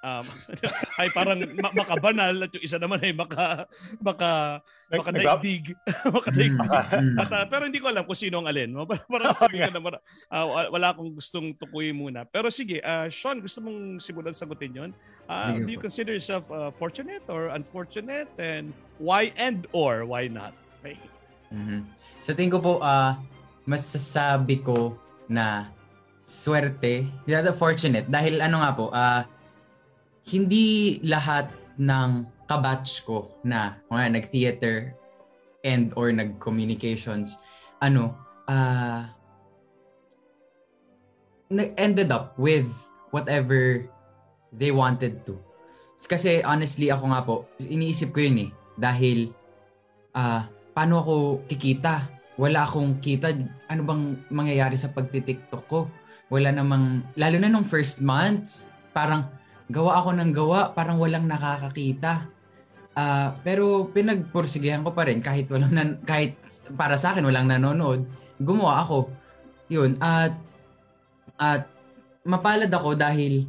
um, *laughs* ay parang ma- makabanal at yung isa naman ay maka maka makadaigdig *laughs* makadaigdig Mm, mm. at, ah, pero hindi ko alam kung sino ang alin. No? Parang, parang *laughs* sabi ko na mara- ah, wa- wala akong gustong tukuyin muna. Pero sige, ah, Sean, gusto mong simulan sagutin yon? Ah, Sige do you po. consider yourself ah, fortunate or unfortunate? And why and or why not? Okay. Mhm. Sa tingin ko po, ah masasabi ko na swerte, rather fortunate, dahil ano nga po, ah hindi lahat ng kabatch ko na mga nag-theater and or nag-communications, ano, nag- ended up with whatever they wanted to. Kasi honestly, ako nga po, iniisip ko yun eh. Dahil, ah paano ako kikita? Wala akong kita. Ano bang mangyayari sa pagtitiktok ko? Wala namang, lalo na nung first months, parang gawa ako ng gawa, parang walang nakakakita. Ah, pero pinagpursigihan ko pa rin kahit walang nan- kahit para sa akin walang nanonood, gumawa ako. 'Yun at at mapalad ako dahil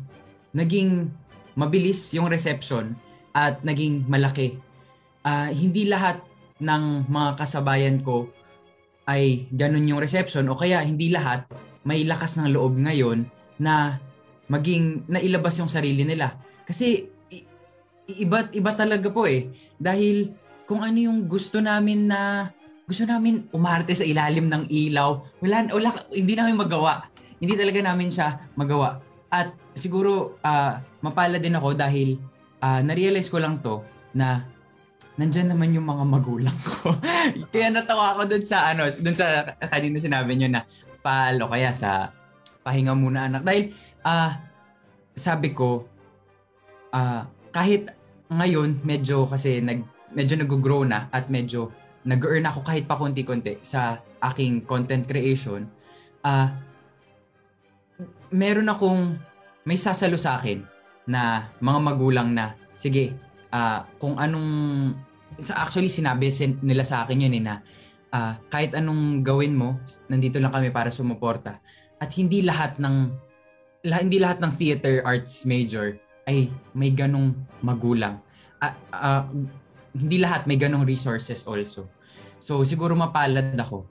naging mabilis yung reception at naging malaki. Ah, hindi lahat ng mga kasabayan ko ay ganun yung reception o kaya hindi lahat may lakas ng loob ngayon na maging nailabas yung sarili nila. Kasi iba iba talaga po eh dahil kung ano yung gusto namin na gusto namin umarte sa ilalim ng ilaw, wala wala hindi namin magawa. Hindi talaga namin siya magawa. At siguro ah, mapala din ako dahil ah, na-realize ko lang to na nandyan naman yung mga magulang ko. *laughs* kaya natawa ako dun sa ano, dun sa kanina sinabi nyo na palo kaya sa pahinga muna anak. Dahil ah sabi ko ah kahit ngayon medyo kasi nag medyo nag-grow na at medyo nag-earn ako kahit pa konti-konti sa aking content creation. Ah meron akong may sasalo sa akin na mga magulang na sige ah kung anong sa actually sinabi sin- nila sa akin yun eh na ah, kahit anong gawin mo nandito lang kami para sumuporta at hindi lahat ng la- hindi lahat ng theater arts major ay may ganong magulang Ah, ah, hindi lahat may ganong resources also so siguro mapalad ako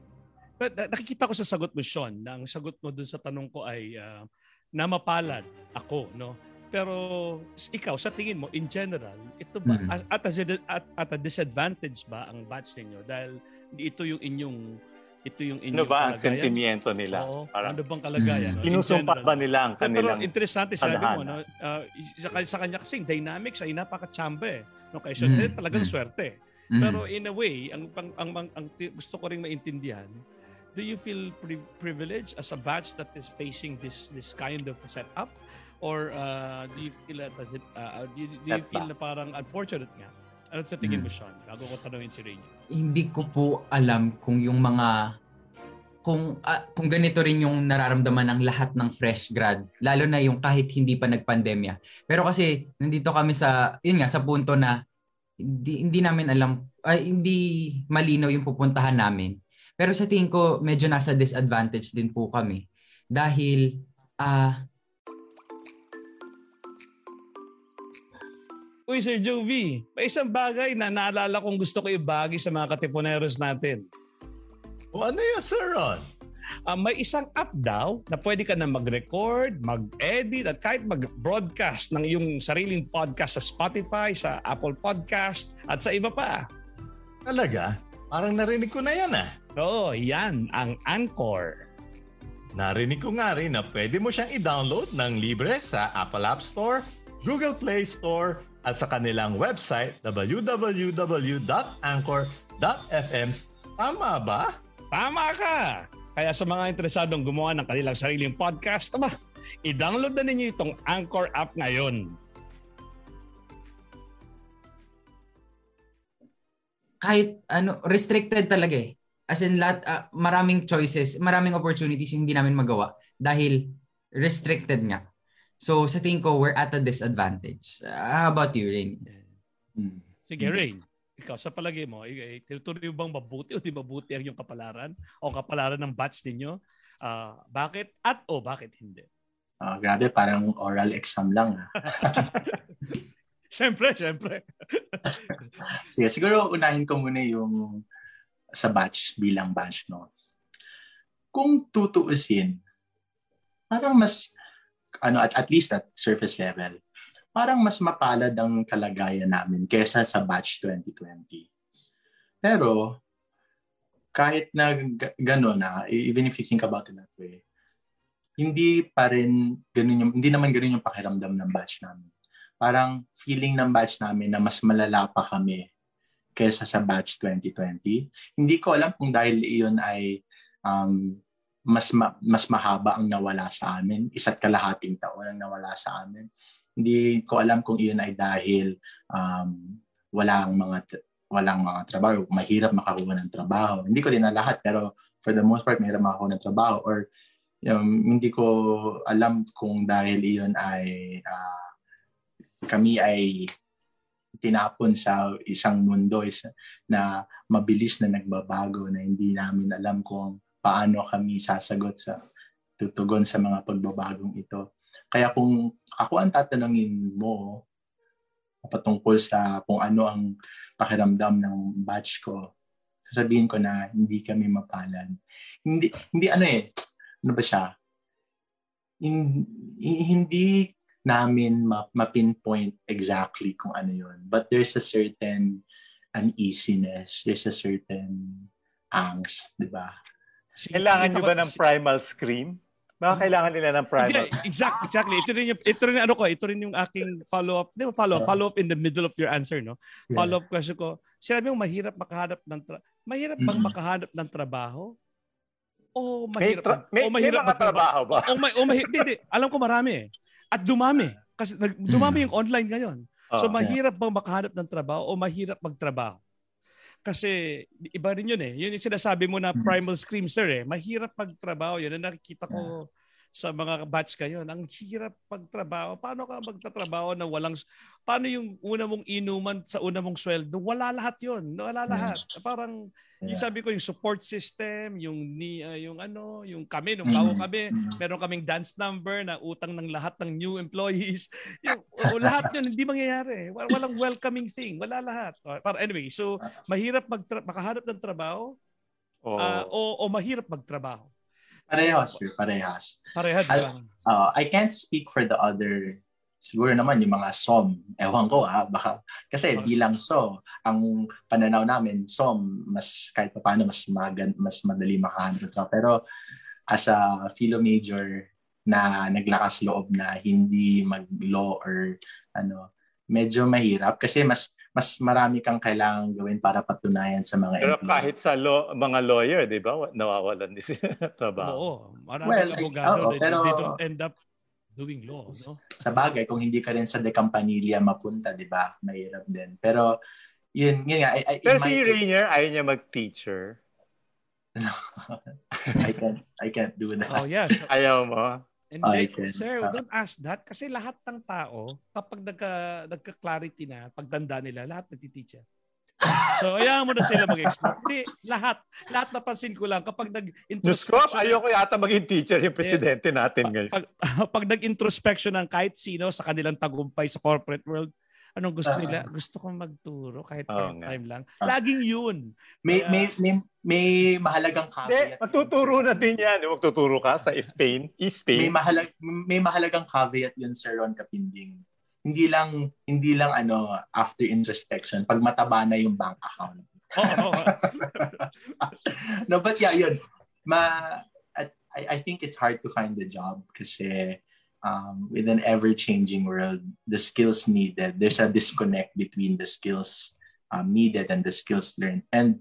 But na- nakikita ko sa sagot mo, Sean, na ang sagot mo dun sa tanong ko ay ah, na mapalad ako, no? Pero ikaw, sa tingin mo, in general, ito ba, Mm. as- at, a, at, at a disadvantage ba ang batch ninyo? Dahil ito yung inyong, ito yung ano inyong ba ang kalagayan? sentimiento nila? Oo, Parang ano bang kalagayan? Mm. no? In inusumpat general. ba nila ang Pero kanilang interesante sabi mo, no? Ah, sa, sa kanya kasi dynamics ay napaka-chamba eh. No, kay Sean, Mm. eh, talagang Mm. swerte. Mm. Pero in a way, ang, ang, ang, ang, ang gusto ko rin maintindihan, do you feel pri- privileged as a batch that is facing this this kind of setup? Or uh, do you feel it, uh, do you, do you feel na parang unfortunate nga? Ano sa tingin mo, Mm. Sean? Bago ko tanungin si Rainy. hindi ko po alam kung yung mga kung ah, kung ganito rin yung nararamdaman ng lahat ng fresh grad lalo na yung kahit hindi pa nagpandemya pero kasi nandito kami sa yun nga sa punto na hindi, hindi namin alam ay hindi malinaw yung pupuntahan namin pero sa tingin ko medyo nasa disadvantage din po kami dahil ah Uy, Sir Jovi, may isang bagay na naalala kong gusto ko ibagi sa mga katipuneros natin. O ano yun, Sir Ron? Ah, may isang app daw na pwede ka na mag-record, mag-edit at kahit mag-broadcast ng iyong sariling podcast sa Spotify, sa Apple Podcast at sa iba pa. Talaga? Parang narinig ko na yan ah. Oo, yan ang Anchor. Narinig ko nga rin na pwede mo siyang i-download ng libre sa Apple App Store, Google Play Store, at sa kanilang website www.anchor.fm. Tama ba? Tama ka! Kaya sa mga interesadong gumawa ng kanilang sariling podcast, aba, i-download na ninyo itong Anchor app ngayon. kahit ano restricted talaga eh. As in lahat ah, maraming choices, maraming opportunities yung hindi namin magawa dahil restricted nga. So sa tingin ko we're at a disadvantage. Ah, how about you, Rain? Hmm. Sige, Rain. Ikaw, sa palagay mo, tinutuloy mo bang mabuti o di mabuti ang iyong kapalaran o kapalaran ng batch ninyo? Ah, bakit at o bakit hindi? Ah, grabe, parang oral exam lang. ah. *laughs* Siyempre, siyempre. *laughs* Sige, siguro unahin ko muna yung sa batch bilang batch, no? Kung tutuusin, parang mas, ano, at, at least at surface level, parang mas mapalad ang kalagayan namin kesa sa batch 2020. Pero, kahit na gano'n na, even if you think about it that way, hindi pa rin ganun yung, hindi naman ganun yung pakiramdam ng batch namin. Parang feeling ng batch namin na mas malala pa kami kesa sa batch 2020. Hindi ko alam kung dahil iyon ay um, mas ma- mas mahaba ang nawala sa amin, isa't kalahating taon ang nawala sa amin. Hindi ko alam kung iyon ay dahil um, walang mga walang mga trabaho, mahirap makakuha ng trabaho. Hindi ko din na lahat pero for the most part mahirap makakuha ng trabaho or um, hindi ko alam kung dahil iyon ay ah, kami ay tinapon sa isang mundo isa, na mabilis na nagbabago na hindi namin alam kung paano kami sasagot sa tutugon sa mga pagbabagong ito. Kaya kung ako ang tatanungin mo patungkol sa kung ano ang pakiramdam ng batch ko, sasabihin ko na hindi kami mapalad. Hindi hindi ano eh, ano ba siya? In, hindi namin ma- ma-pinpoint exactly kung ano yun. But there's a certain uneasiness. There's a certain angst, di ba? Sige, Kailangan sige, nyo ba ako- ng primal scream? Baka kailangan nila ng primal Hindi, exactly, exactly. Ito rin yung ito rin ano ko, ito rin yung aking follow-up. Di ba follow-up? Follow-up in the middle of your answer, no? Yeah. Follow-up question ko. Sinabi mo mahirap makahanap ng tra- mahirap bang makahanap ng trabaho? O May, mahirap tra- may, o may mahirap mga magtrabaho? trabaho ba? O may o mahirap, hindi, hindi. Alam ko marami eh. At dumami. Kasi nag, dumami Mm. yung online ngayon. So Oh. mahirap bang makahanap ng trabaho o mahirap magtrabaho? Kasi iba rin yun eh. Yun yung sinasabi mo na Mm. primal scream sir eh. Mahirap magtrabaho. Yun ang nakikita ko sa mga batch kayo. Ang hirap pagtrabaho. Paano ka magtatrabaho na walang... Paano yung una mong inuman sa una mong sweldo? Wala lahat yun. Wala lahat. Parang yung Yeah. sabi ko yung support system, yung ni ah, yung ano, yung kami nung bago kami, Mm. meron kaming dance number na utang ng lahat ng new employees. *laughs* Yung lahat 'yun hindi mangyayari. Wal- Walang welcoming thing, wala lahat. Para anyway, so mahirap magtra- makahanap ng trabaho Oh. ah, o, o mahirap magtrabaho. Parehas, parehas. Pareha di ba? Uh, I can't speak for the other, siguro naman yung mga SOM. Ewan ko ha, baka, kasi Mga bilang SO, ang pananaw namin, SOM, mas kahit pa paano, mas, magan, mas madali ng trabaho. Pero as a philo major na naglakas loob na hindi mag-law or ano, medyo mahirap kasi mas mas marami kang kailangan gawin para patunayan sa mga Pero employee. kahit sa law, mga lawyer, di ba? wa- Nawawalan din sila trabaho. Oo. Maraming Well, abogado na pero- they don't end up doing law, no? sa bagay, kung hindi ka rin sa De Campanilla mapunta, di ba? Mahirap din. Pero, yun, yun nga. I, I, Pero si Rainier, ayaw niya mag-teacher. *laughs* I can't, I can't do that. Oh, yes. Ayaw mo. Hindi, I can. sir, Ah. don't ask that kasi lahat ng tao kapag nagka nagka-clarity na pagtanda nila, lahat nagti-teacher. So, ayaw mo na sila mag-explore. Hindi, lahat. Lahat napansin ko lang kapag Diyos ko, nag-introspection. ayoko yata maging teacher yung presidente natin ngayon. Pag, *laughs* pag nag-introspection ng kahit sino sa kanilang tagumpay sa corporate world, anong gusto Ah. nila? Gusto kong magturo kahit Oo part-time lang. Ah. Laging yun. May, Kaya- may, may, may mahalagang caveat. magtuturo na din yan. Magtuturo ka sa Spain. May, Spain. mahalag, may mahalagang caveat yun, Sir Ron Kapinding. Hindi lang, hindi lang ano, after introspection, pag mataba na yung bank account. *laughs* No, but yeah, yun. Ma, at I, I think it's hard to find a job kasi um, with an ever-changing world, the skills needed, there's a disconnect between the skills um, needed and the skills learned. And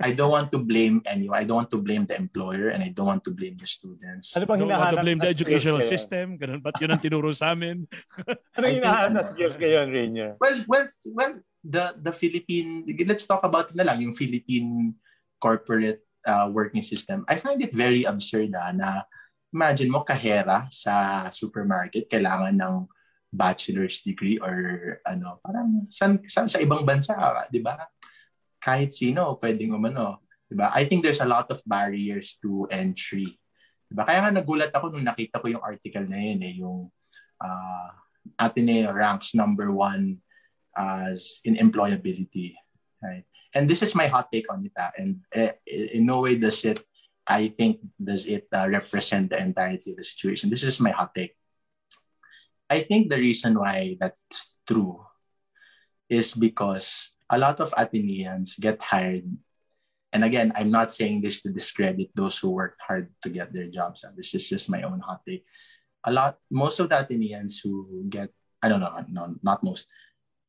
I don't want to blame anyone. I don't want to blame the employer and I don't want to blame the students. Ano bang Don't want to blame the educational ngayon? system. Ganun, ba't yun ang tinuro sa amin? *laughs* Ano yung hinahanap na skills ngayon, Rainier? Well, well, well, the the Philippine. Let's talk about na lang yung Philippine corporate uh, working system. I find it very absurd ah, na imagine mo kahera sa supermarket kailangan ng bachelor's degree or ano parang san, san sa ibang bansa, 'di ba? Kahit sino pwedeng umano, 'di ba? I think there's a lot of barriers to entry. 'Di ba? Kaya nga nagulat ako nung nakita ko yung article na yun eh, yung uh, Ateneo ranks number one as in employability, right? And this is my hot take on it, ah, and uh, in no way does it, I think, does it uh, represent the entirety of the situation. This is my hot take. I think the reason why that's true is because a lot of Athenians get hired. And again, I'm not saying this to discredit those who worked hard to get their jobs. This is just my own hot take. A lot, most of the Athenians who get, I don't know, no, not most.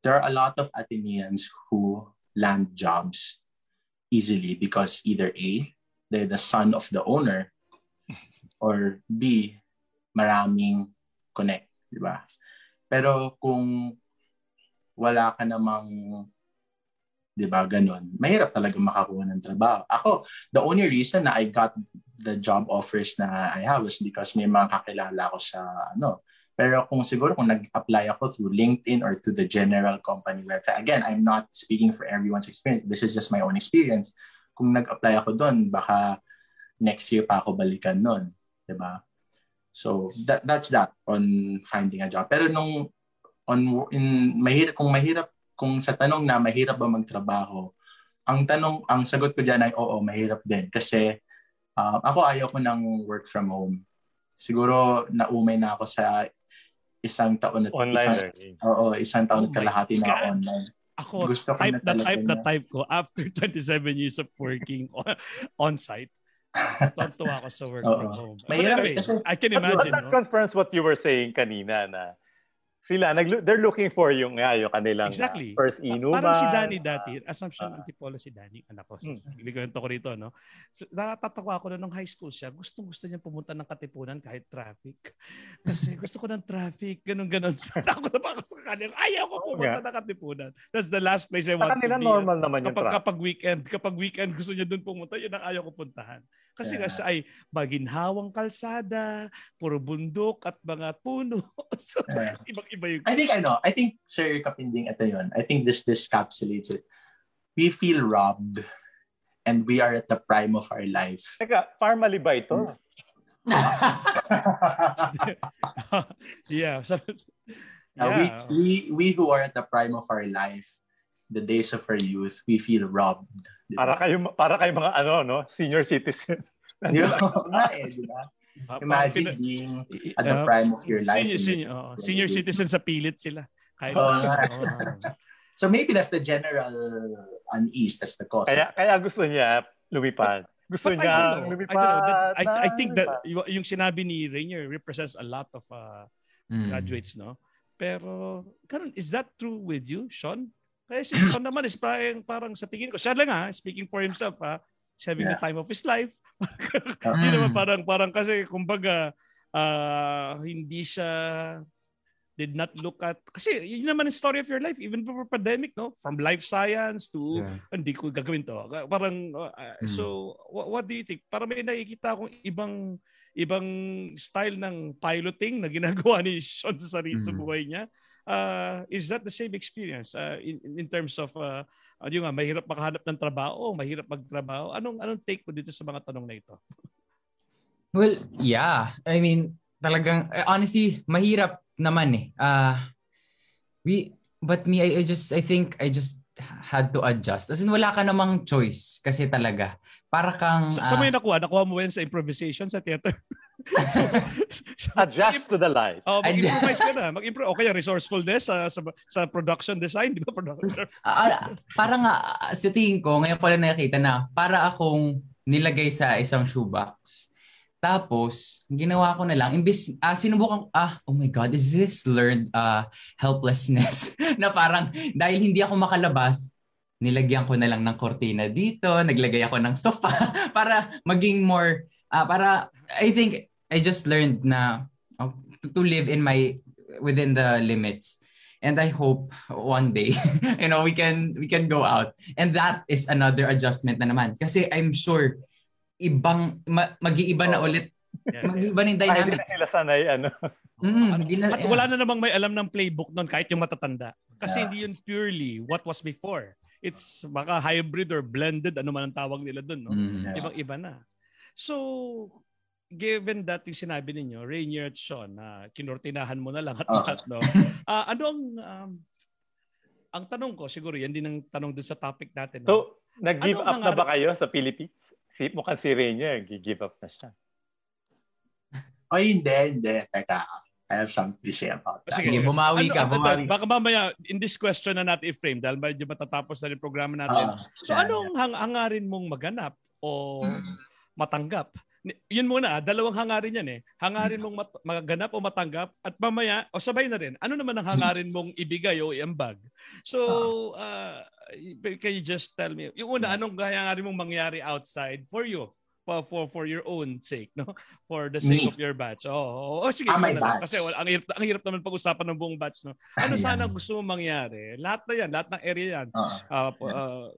There are a lot of Athenians who land jobs easily because either A, they're the son of the owner, or B, maraming connect, di ba? Pero kung wala ka namang, di ba, ganun, mahirap talaga makakuha ng trabaho. Ako, the only reason na I got the job offers na I have was because may mga kakilala ko sa, ano, pero kung siguro kung nag-apply ako through LinkedIn or to the general company website, again, I'm not speaking for everyone's experience. This is just my own experience. Kung nag-apply ako doon, baka next year pa ako balikan noon, 'di ba? So that that's that on finding a job. Pero nung on in mahirap kung mahirap kung sa tanong na mahirap ba magtrabaho, ang tanong ang sagot ko diyan ay oo, mahirap din kasi uh, ako ayaw ko ng work from home. Siguro naumay na ako sa isang taon na Online isang, learning. Oo, isang taon Oh at kalahati na online. Ako, Gusto ko type na na talaga type na type ko after *laughs* 27 years of working on, on-site. Tontuwa ako sa work from home. But Mahirap anyway, kasi- I can But imagine. that No? confirms what you were saying kanina na sila, nag, they're looking for yung, nga, yung kanilang uh, Exactly. first inuman. Parang si Danny uh, dati, assumption ah. antipolo si Danny, anak ko. Hmm. Hindi ko ko rito, no? So, ako na nung high school siya, gustong gusto niya pumunta ng Katipunan kahit traffic. *laughs* Kasi gusto ko ng traffic, ganun ganon. *laughs* Ako na pa ako sa kanya, ayaw ko pumunta ng Katipunan. That's the last place I want to kanila be. normal naman yung kapag, kapag weekend, kapag weekend gusto niya doon pumunta, yun ang ayaw ko puntahan. Kasi nga Yeah. siya ay maginhawang kalsada, puro bundok at mga puno. *laughs* so, Yeah. ibang-iba yung I think I know. I think Sir Kapinding ito yun. I think this this capsulates it. We feel robbed and we are at the prime of our life. Teka, Parmali ba ito? *laughs* yeah. *laughs* So, Uh, yeah. we, we we who are at the prime of our life, the days of our youth, we feel robbed. Di Para kayo, para kayo mga ano, no? Senior citizen. *laughs* Di ba? *laughs* Nga eh, di ba? Imagine being i- at the uh, prime of your life. Senior, senior, oo. senior citizen sa pilit sila. Kahit nga. oo. So maybe that's the general unease. That's the cause. Kaya, kaya gusto niya lumipad. Gusto But I niya don't know. I lumipad. don't know. That, I, I think that yung sinabi ni Rainier represents a lot of uh, Mm. graduates, no? Pero, ganun, is that true with you, Sean? Kaya si Sean naman is parang, parang sa tingin ko, siya lang ha, speaking for himself ha, he's having the Yeah. time of his life. Uh, *laughs* Yun naman Mm. parang, parang kasi, kumbaga, ah, hindi siya did not look at kasi yun naman yung story of your life even before pandemic no from life science to Yeah. hindi ko gagawin to parang uh, Mm. so what, what do you think para may nakikita akong ibang ibang style ng piloting na ginagawa ni Sean sa sarili sa Mm. buhay niya uh, is that the same experience uh, in in terms of uh, uh, yung nga mahirap makahanap ng trabaho mahirap magtrabaho anong anong take mo dito sa mga tanong na ito Well, yeah. I mean, talagang, eh, honestly, mahirap naman eh. Uh, we, but me, I, I just, I think I just had to adjust. As in, wala ka namang choice kasi talaga. Para kang... sa, sa mo yung nakuha nakuha mo yan sa improvisation sa theater *laughs* *laughs* Adjust to the life. Oh, mag-improvise ka na. Mag-improve. O kaya resourcefulness sa, sa, sa production design, di ba? *laughs* Production. Ah, ah, parang nga, ah, sa tingin ko, ngayon pala nakita na, para akong nilagay sa isang shoebox. Tapos, ginawa ko na lang, imbis, ah, sinubukan, ah, oh my God, is this learned uh, helplessness? *laughs* na parang, dahil hindi ako makalabas, nilagyan ko na lang ng kortina dito, naglagay ako ng sofa para maging more, uh, para, I think, I just learned na uh, to, to live in my, within the limits. And I hope one day, *laughs* you know, we can, we can go out. And that is another adjustment na naman. Kasi I'm sure, ibang ma- mag-iiba na ulit. Yeah, Mag-iiba Ay, hindi dynamics. na sila sanay, ano. Mm, gina- At wala na namang may alam ng playbook nun kahit yung matatanda. Kasi Yeah. hindi yun purely what was before. It's baka hybrid or blended, ano man ang tawag nila dun. No? Mm. Yeah. Ibang-iba na. So, given that yung sinabi ninyo, Rainier at Sean, na kinurtinahan mo na lang at lahat, no? *laughs* Ah, ano ang, um, ang tanong ko, siguro yan din ang tanong dun sa topic natin. no? So, nag-give Ano up ang na ba kayo sa Philippines? Si, mukhang si Rainier, give up na siya. Ay, hindi, hindi. Teka, I have something to say about that. Sige, Sige, bumawi ka, ano, bumawi. Baka mamaya, in this question na natin i-frame, dahil medyo matatapos na rin yung programa natin. Ah, So anong hang hangarin mong maganap o matanggap? Yun muna, dalawang hangarin yan eh. Hangarin mong mat- maganap o matanggap at mamaya, o sabay na rin, ano naman ang hangarin mong ibigay o iambag? So, uh, can you just tell me, yung una, anong hangarin mong mangyari outside for you? For, for for your own sake, no? *laughs* For the sake Me. of your batch. Oh, oh, oh sige, Ah, my batch. Kasi wala, ang hirap, ang hirap naman pag-usapan ng buong batch, no? Ano Ayan. sana gusto mong mangyari? Lahat na yan, lahat ng area yan. Ah, po- ah,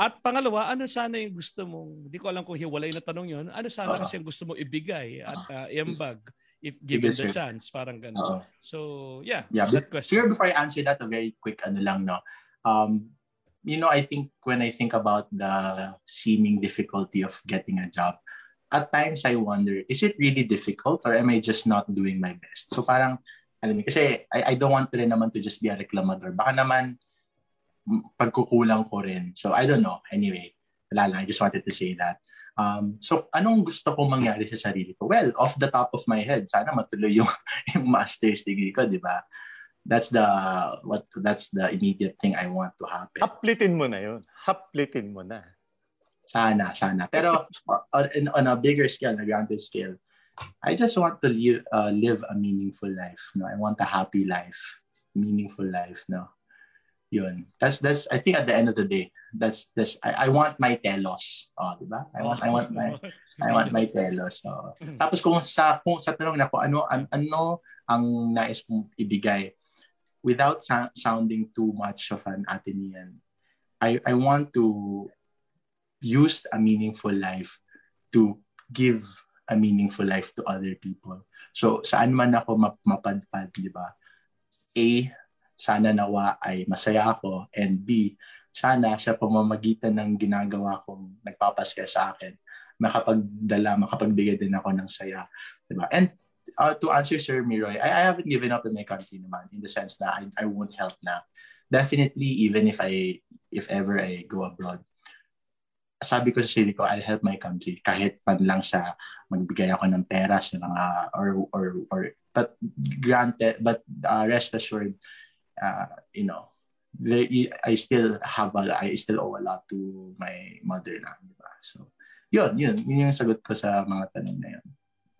at pangalawa, ano sana yung gusto mong, hindi ko alam kung hiwalay na tanong yon ano sana Oo. kasi yung gusto mong ibigay at uh, iambag if given the chance, parang ganun. Oo. So, yeah, Yeah, that but question. Sure, before I answer that, a very quick ano lang, no? Um, you know, I think when I think about the seeming difficulty of getting a job, at times I wonder, is it really difficult or am I just not doing my best? So parang, alam mo, kasi I, I don't want to rin naman to just be a reklamador. Baka naman, pagkukulang ko rin. So I don't know. Anyway, wala lang. I just wanted to say that. Um, so anong gusto kong mangyari sa sarili ko? Well, off the top of my head, sana matuloy yung, *laughs* yung master's degree ko, di ba? That's the what that's the immediate thing I want to happen. Haplitin mo na yun. Haplitin mo na. Sana, sana. Pero on, on a bigger scale, a grander scale, I just want to live, uh, live a meaningful life. No, I want a happy life, meaningful life. No, yun. That's that's. I think at the end of the day, that's that's. I, I want my telos. Oh, di ba? I want I want my *laughs* I want my telos. So, tapos kung sa kung sa tanong na kung ano an, ano ang nais kong ibigay without sa- sounding too much of an Athenian, I I want to use a meaningful life to give a meaningful life to other people. So saan man ako map- mapadpad, di ba? A, sana nawa ay masaya ako and B, sana sa pamamagitan ng ginagawa kong nagpapaska sa akin, makapagdala, makapagbigay din ako ng saya. Di ba? And uh, to answer Sir Miroy, I, I haven't given up in my country naman in the sense na I, I won't help na. Definitely, even if I if ever I go abroad, sabi ko sa sarili ko, I'll help my country kahit pan lang sa magbigay ako ng pera sa mga or or or but granted but uh, rest assured uh, you know there, I still have a, I still owe a lot to my mother na di ba so yun yun yun yung sagot ko sa mga tanong na yun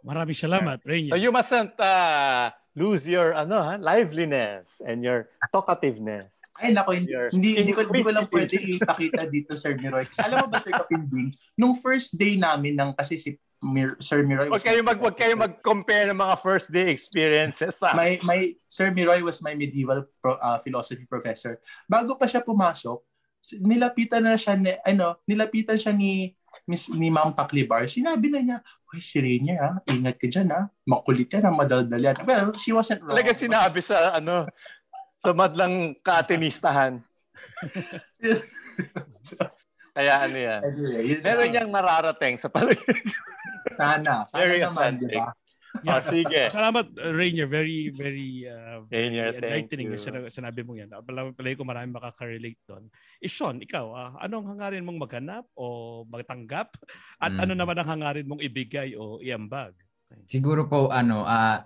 Maraming salamat, So Rainier. you mustn't uh, lose your ano ha, liveliness and your talkativeness. Ay, nako, hindi, Your hindi, hindi, ko, hindi ko lang pwede ipakita dito, Sir Miroy. Kasi alam mo ba, Sir Kapinding, nung first day namin ng, kasi si Mir, Sir Miroy Huwag kayo mag huwag kayo mag-compare ng mga first day experiences. Ha? my, my, Sir Miroy was my medieval pro, uh, philosophy professor. Bago pa siya pumasok, nilapitan na siya ni, ano, nilapitan siya ni Miss ni Ma'am Paklibar. Sinabi na niya, Hoy, si Rainier, ha? Ingat ka dyan, ha? Makulit yan, ha? Madaldal yan. Well, she wasn't wrong. Talaga sinabi sa ano sa madlang kaatenistahan. *laughs* *laughs* Kaya ano yan. Anyway, yun Meron lang. niyang nararating sa paligid. Sana. *laughs* Sana Very naman, di authentic. ba? Oh, sige. *laughs* Salamat, uh, Rainier. Very, very uh, Rainier, very enlightening yung sina- sinabi mo yan. Pala, palagi ko marami makaka-relate doon. Eh, Sean, ikaw, ah, anong hangarin mong maghanap o magtanggap? At Mm. ano naman ang hangarin mong ibigay o iambag? Siguro po ano, ah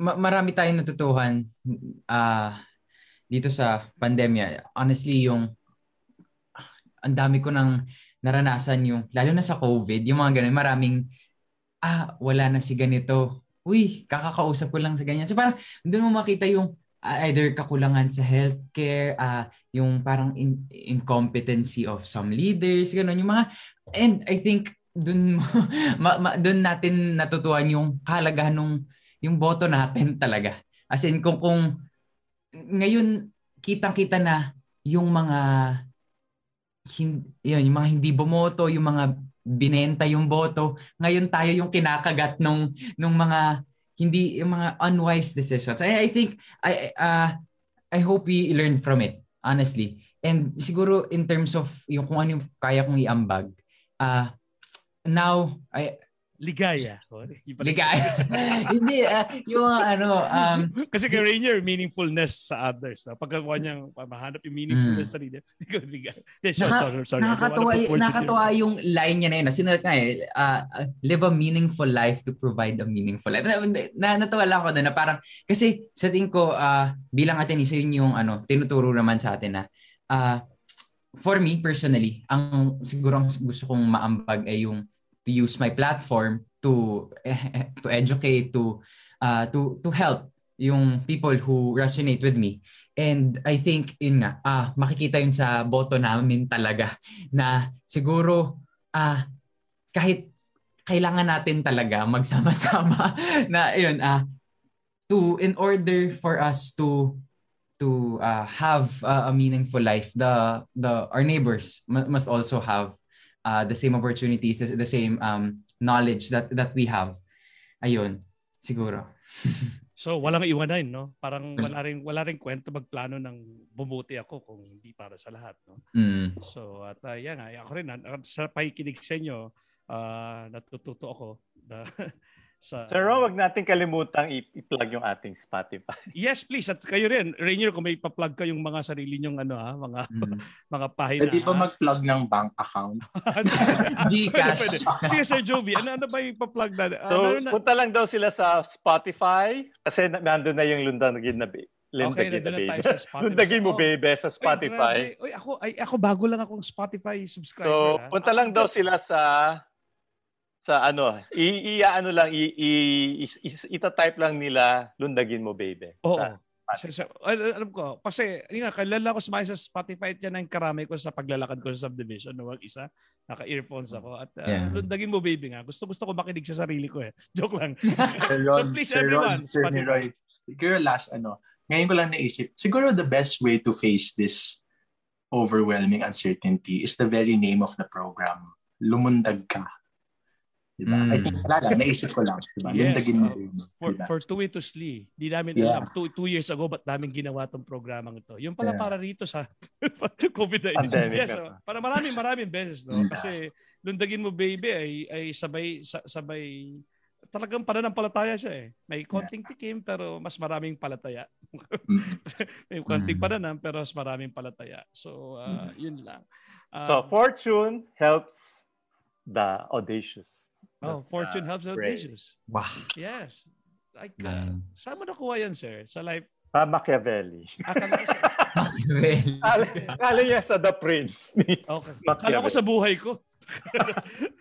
ma- marami tayong natutuhan ah dito sa pandemya. Honestly, yung ang dami ko nang naranasan yung lalo na sa COVID, yung mga ganun, maraming ah, wala na si ganito. Uy, kakakausap ko lang sa ganyan. So parang doon mo makita yung uh, either kakulangan sa healthcare, uh, yung parang in- incompetency of some leaders, gano'n. Yung mga, and I think doon *laughs* ma, ma, doon natin natutuhan yung kahalagahan nung yung boto natin *laughs* talaga. As in kung kung ngayon kitang-kita na yung mga hindi, yun, yung mga hindi bumoto, yung mga binenta yung boto, ngayon tayo yung kinakagat nung nung mga hindi yung mga unwise decisions. I, I think I uh, I hope we learn from it, honestly. And siguro in terms of yung kung ano yung kaya kong iambag, uh, now I Ligaya. Ligaya. *laughs* Hindi, uh, yung ano, um, Kasi kay Rainier, meaningfulness sa others. No? Pagkakuha niyang mahanap yung meaningfulness mm. sa sarili. *laughs* ligaya. sorry, Naka, sorry, sorry. Nakakatawa, nakakatawa yung line niya na yun. Sinulat ka eh, uh, live a meaningful life to provide a meaningful life. Na, na, natawa lang ako doon na parang, kasi sa tingin ko, uh, bilang atin, isa yun yung ano, tinuturo naman sa atin na, uh, for me personally, ang siguro ang gusto kong maambag ay yung to use my platform to *laughs* to educate to uh, to to help yung people who resonate with me. And I think yun nga ah makikita yun sa boto namin talaga *laughs* na siguro ah kahit kailangan natin talaga magsama-sama *laughs* na yun ah to in order for us to to uh, have uh, a meaningful life the the our neighbors must also have uh, the same opportunities, the, the same um, knowledge that that we have. Ayun, siguro. *laughs* so walang iwanan, no? Parang wala ring wala ring kwento magplano ng bumuti ako kung hindi para sa lahat, no? Mm. So at uh, yan, ako rin sa pakikinig sa inyo, uh, natututo ako na *laughs* sa Sir Ron, wag natin kalimutang i-plug yung ating Spotify. *laughs* Yes, please. At kayo rin, Rainier, kung may pa-plug kayong mga sarili nyong ano ha, mga mm. *laughs* mga pahina. Pwede ba mag-plug ng bank account? *laughs* Gcash. pwede, pwede. Sige, Sir Jovi, ano, ano ba yung pa-plug na? So, ano na? punta lang daw sila sa Spotify kasi nandun na yung Lundagin na Lindagin okay, na tayo sa Spotify. Lundagin mo, bebe, sa Spotify. Oy, Oy, ako, ay, ako bago lang akong Spotify subscriber. So, ha? punta lang daw sila sa sa ano, i, i ano lang i, i, i, ita-type lang nila lundagin mo baby. Oo. Sa, sa, alam ko, kasi yun nga, kailan ako sumakay sa Spotify at yan ang karami ko sa paglalakad ko sa subdivision. No, isa, naka-earphones ako. At uh, yeah. lundagin mo baby nga. Gusto gusto ko makinig sa sarili ko eh. *laughs* Joke lang. *laughs* so please Sir everyone. Ron, Sir Roy, siguro last ano, ngayon ko lang naisip, siguro the best way to face this overwhelming uncertainty is the very name of the program. Lumundag ka. Diba? Mm. I think wala lang, naisip ko lang. Diba? Yes, Lundagin mo uh, yun. For, diba? fortuitously, di namin yeah. alam, two, two years ago, ba't namin ginawa tong programang ito? Yung pala yeah. para rito sa *laughs* COVID-19. Yes, so, para maraming maraming beses. No? Yeah. Kasi Lundagin mo baby ay, ay sabay, sabay, talagang pananampalataya siya eh. May konting tikim pero mas maraming palataya. Mm. *laughs* May konting mm. pananam pero mas maraming palataya. So, uh, yun lang. Um, so, fortune helps the audacious. Oh, Fortune uh, helps audacious. Wow. Yes. Like, uh, mm. saan mo nakuha yan, sir? Sa life? Sa Machiavelli. Akala ko sa... Machiavelli. Akala niya sa The Prince. okay. Akala ko sa buhay ko.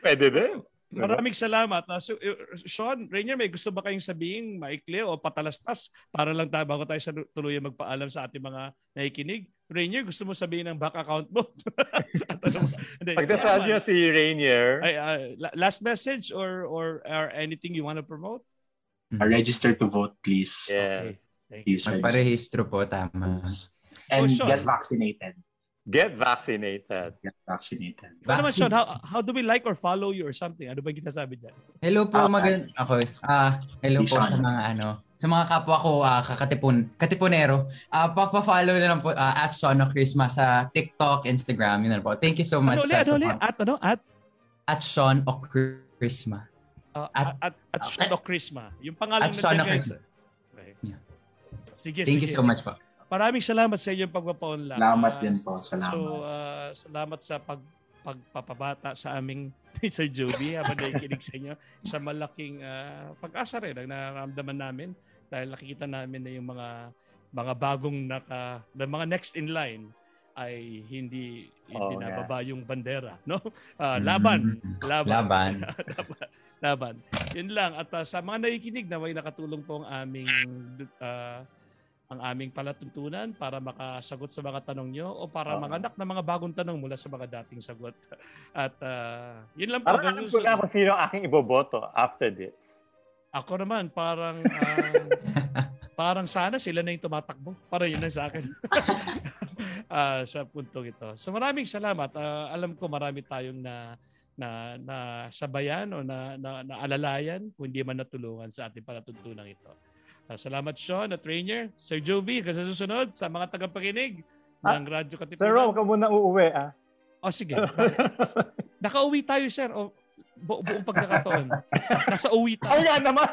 Pwede din. Maraming salamat. Uh, so, uh, Sean, Rainier, may gusto ba kayong sabihin, maikli o patalastas para lang tayo bago tayo sa tuluyan magpaalam sa ating mga nakikinig? Rainier, gusto mo sabihin ng back account mo? *laughs* ano, Pagdasal niya si Rainier. Ay, uh, last message or, or or anything you want to promote? Uh, register to vote, please. Yeah. Okay. Please Magparehistro po, tama. And oh, get vaccinated. Get vaccinated. Get vaccinated. Ano naman, Sean, how, how do we like or follow you or something? Ano ba kita sabi dyan? Hello po, uh, magand ako. Ah, uh, hello po sa mga ano, sa mga kapwa ko uh, kakatipon, katiponero. Uh, papa-follow na lang po uh, at Sean Christmas sa TikTok, Instagram, yun na po. Thank you so much. Ano ulit, ano ulit? At ano? At? At Sean Christmas. Uh, at, at, at Sean Christmas. Yung pangalan at Sean Christmas. Okay. Yeah. Sige, Thank sige. you so much po. Maraming salamat sa inyong pagpapaunlak. Salamat uh, din po. Salamat. So, uh, salamat sa pag pagpapabata sa aming *laughs* Sir Joby habang nakikinig sa inyo. Sa malaking uh, pag-asa rin ang nararamdaman namin dahil nakikita namin na yung mga mga bagong naka the mga next in line ay hindi hindi oh, nababa yeah. yung bandera no uh, laban, laban laban *laughs* laban laban Yun lang. At uh, sa mga nakikinig na may nakatulong po ang aming uh, ang aming palatuntunan para makasagot sa mga tanong nyo o para uh manganak ng mga bagong tanong mula sa mga dating sagot. *laughs* At uh, yun lang po. Parang alam ko na kung sino aking iboboto after this. Ako naman, parang uh, *laughs* parang sana sila na yung tumatakbo. Para yun lang sa akin. uh, *laughs* sa puntong ito. So maraming salamat. Uh, alam ko marami tayong na na na sabayan o na, na, na alalayan kung hindi man natulungan sa ating palatuntunan ito. Uh, salamat Sean at Rainier. Sir Jovi, kasi susunod sa mga tagapakinig ah, ng Radyo Katipunan. Sir Rom, ka muna uuwi ah. O oh, sige. *laughs* Nakauwi tayo sir. O, bu- buong pagkakataon. Nasa uwi tayo. Ay nga naman.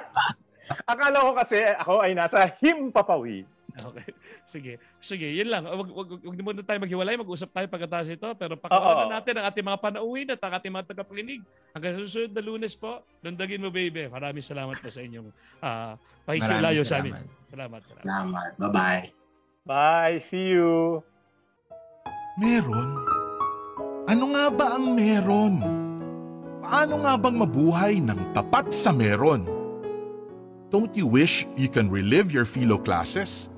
Akala ko kasi ako ay nasa Himpapawi. *laughs* Okay. Sige. Sige, yun lang. Wag, wag, wag muna tayo maghiwalay. Mag-usap tayo pagkatapos ito. Pero pakinggan natin ang ating mga panauhin at ang ating mga tagapakinig. Hanggang sa susunod na lunes po, lundagin mo, baby. Maraming salamat po sa inyong uh, pakikilayo sa amin. Salamat. Salamat. Salamat. Bye-bye. Bye. See you. Meron? Ano nga ba ang meron? Paano nga bang mabuhay ng tapat sa meron? Don't you wish you can relive your philo classes?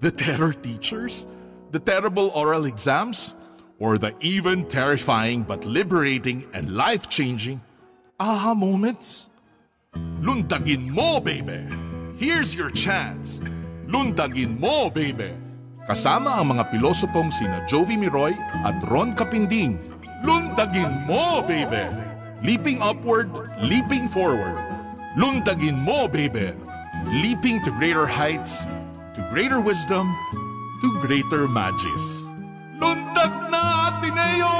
The terror teachers? The terrible oral exams? Or the even terrifying but liberating and life-changing aha moments? Lundagin mo, baby! Here's your chance! Lundagin mo, baby! Kasama ang mga pilosopong sina Jovi Miroy at Ron Kapinding. Lundagin mo, baby! Leaping upward, leaping forward. Lundagin mo, baby! Leaping to greater heights, to greater wisdom, to greater magis. Lundag na, Ateneo!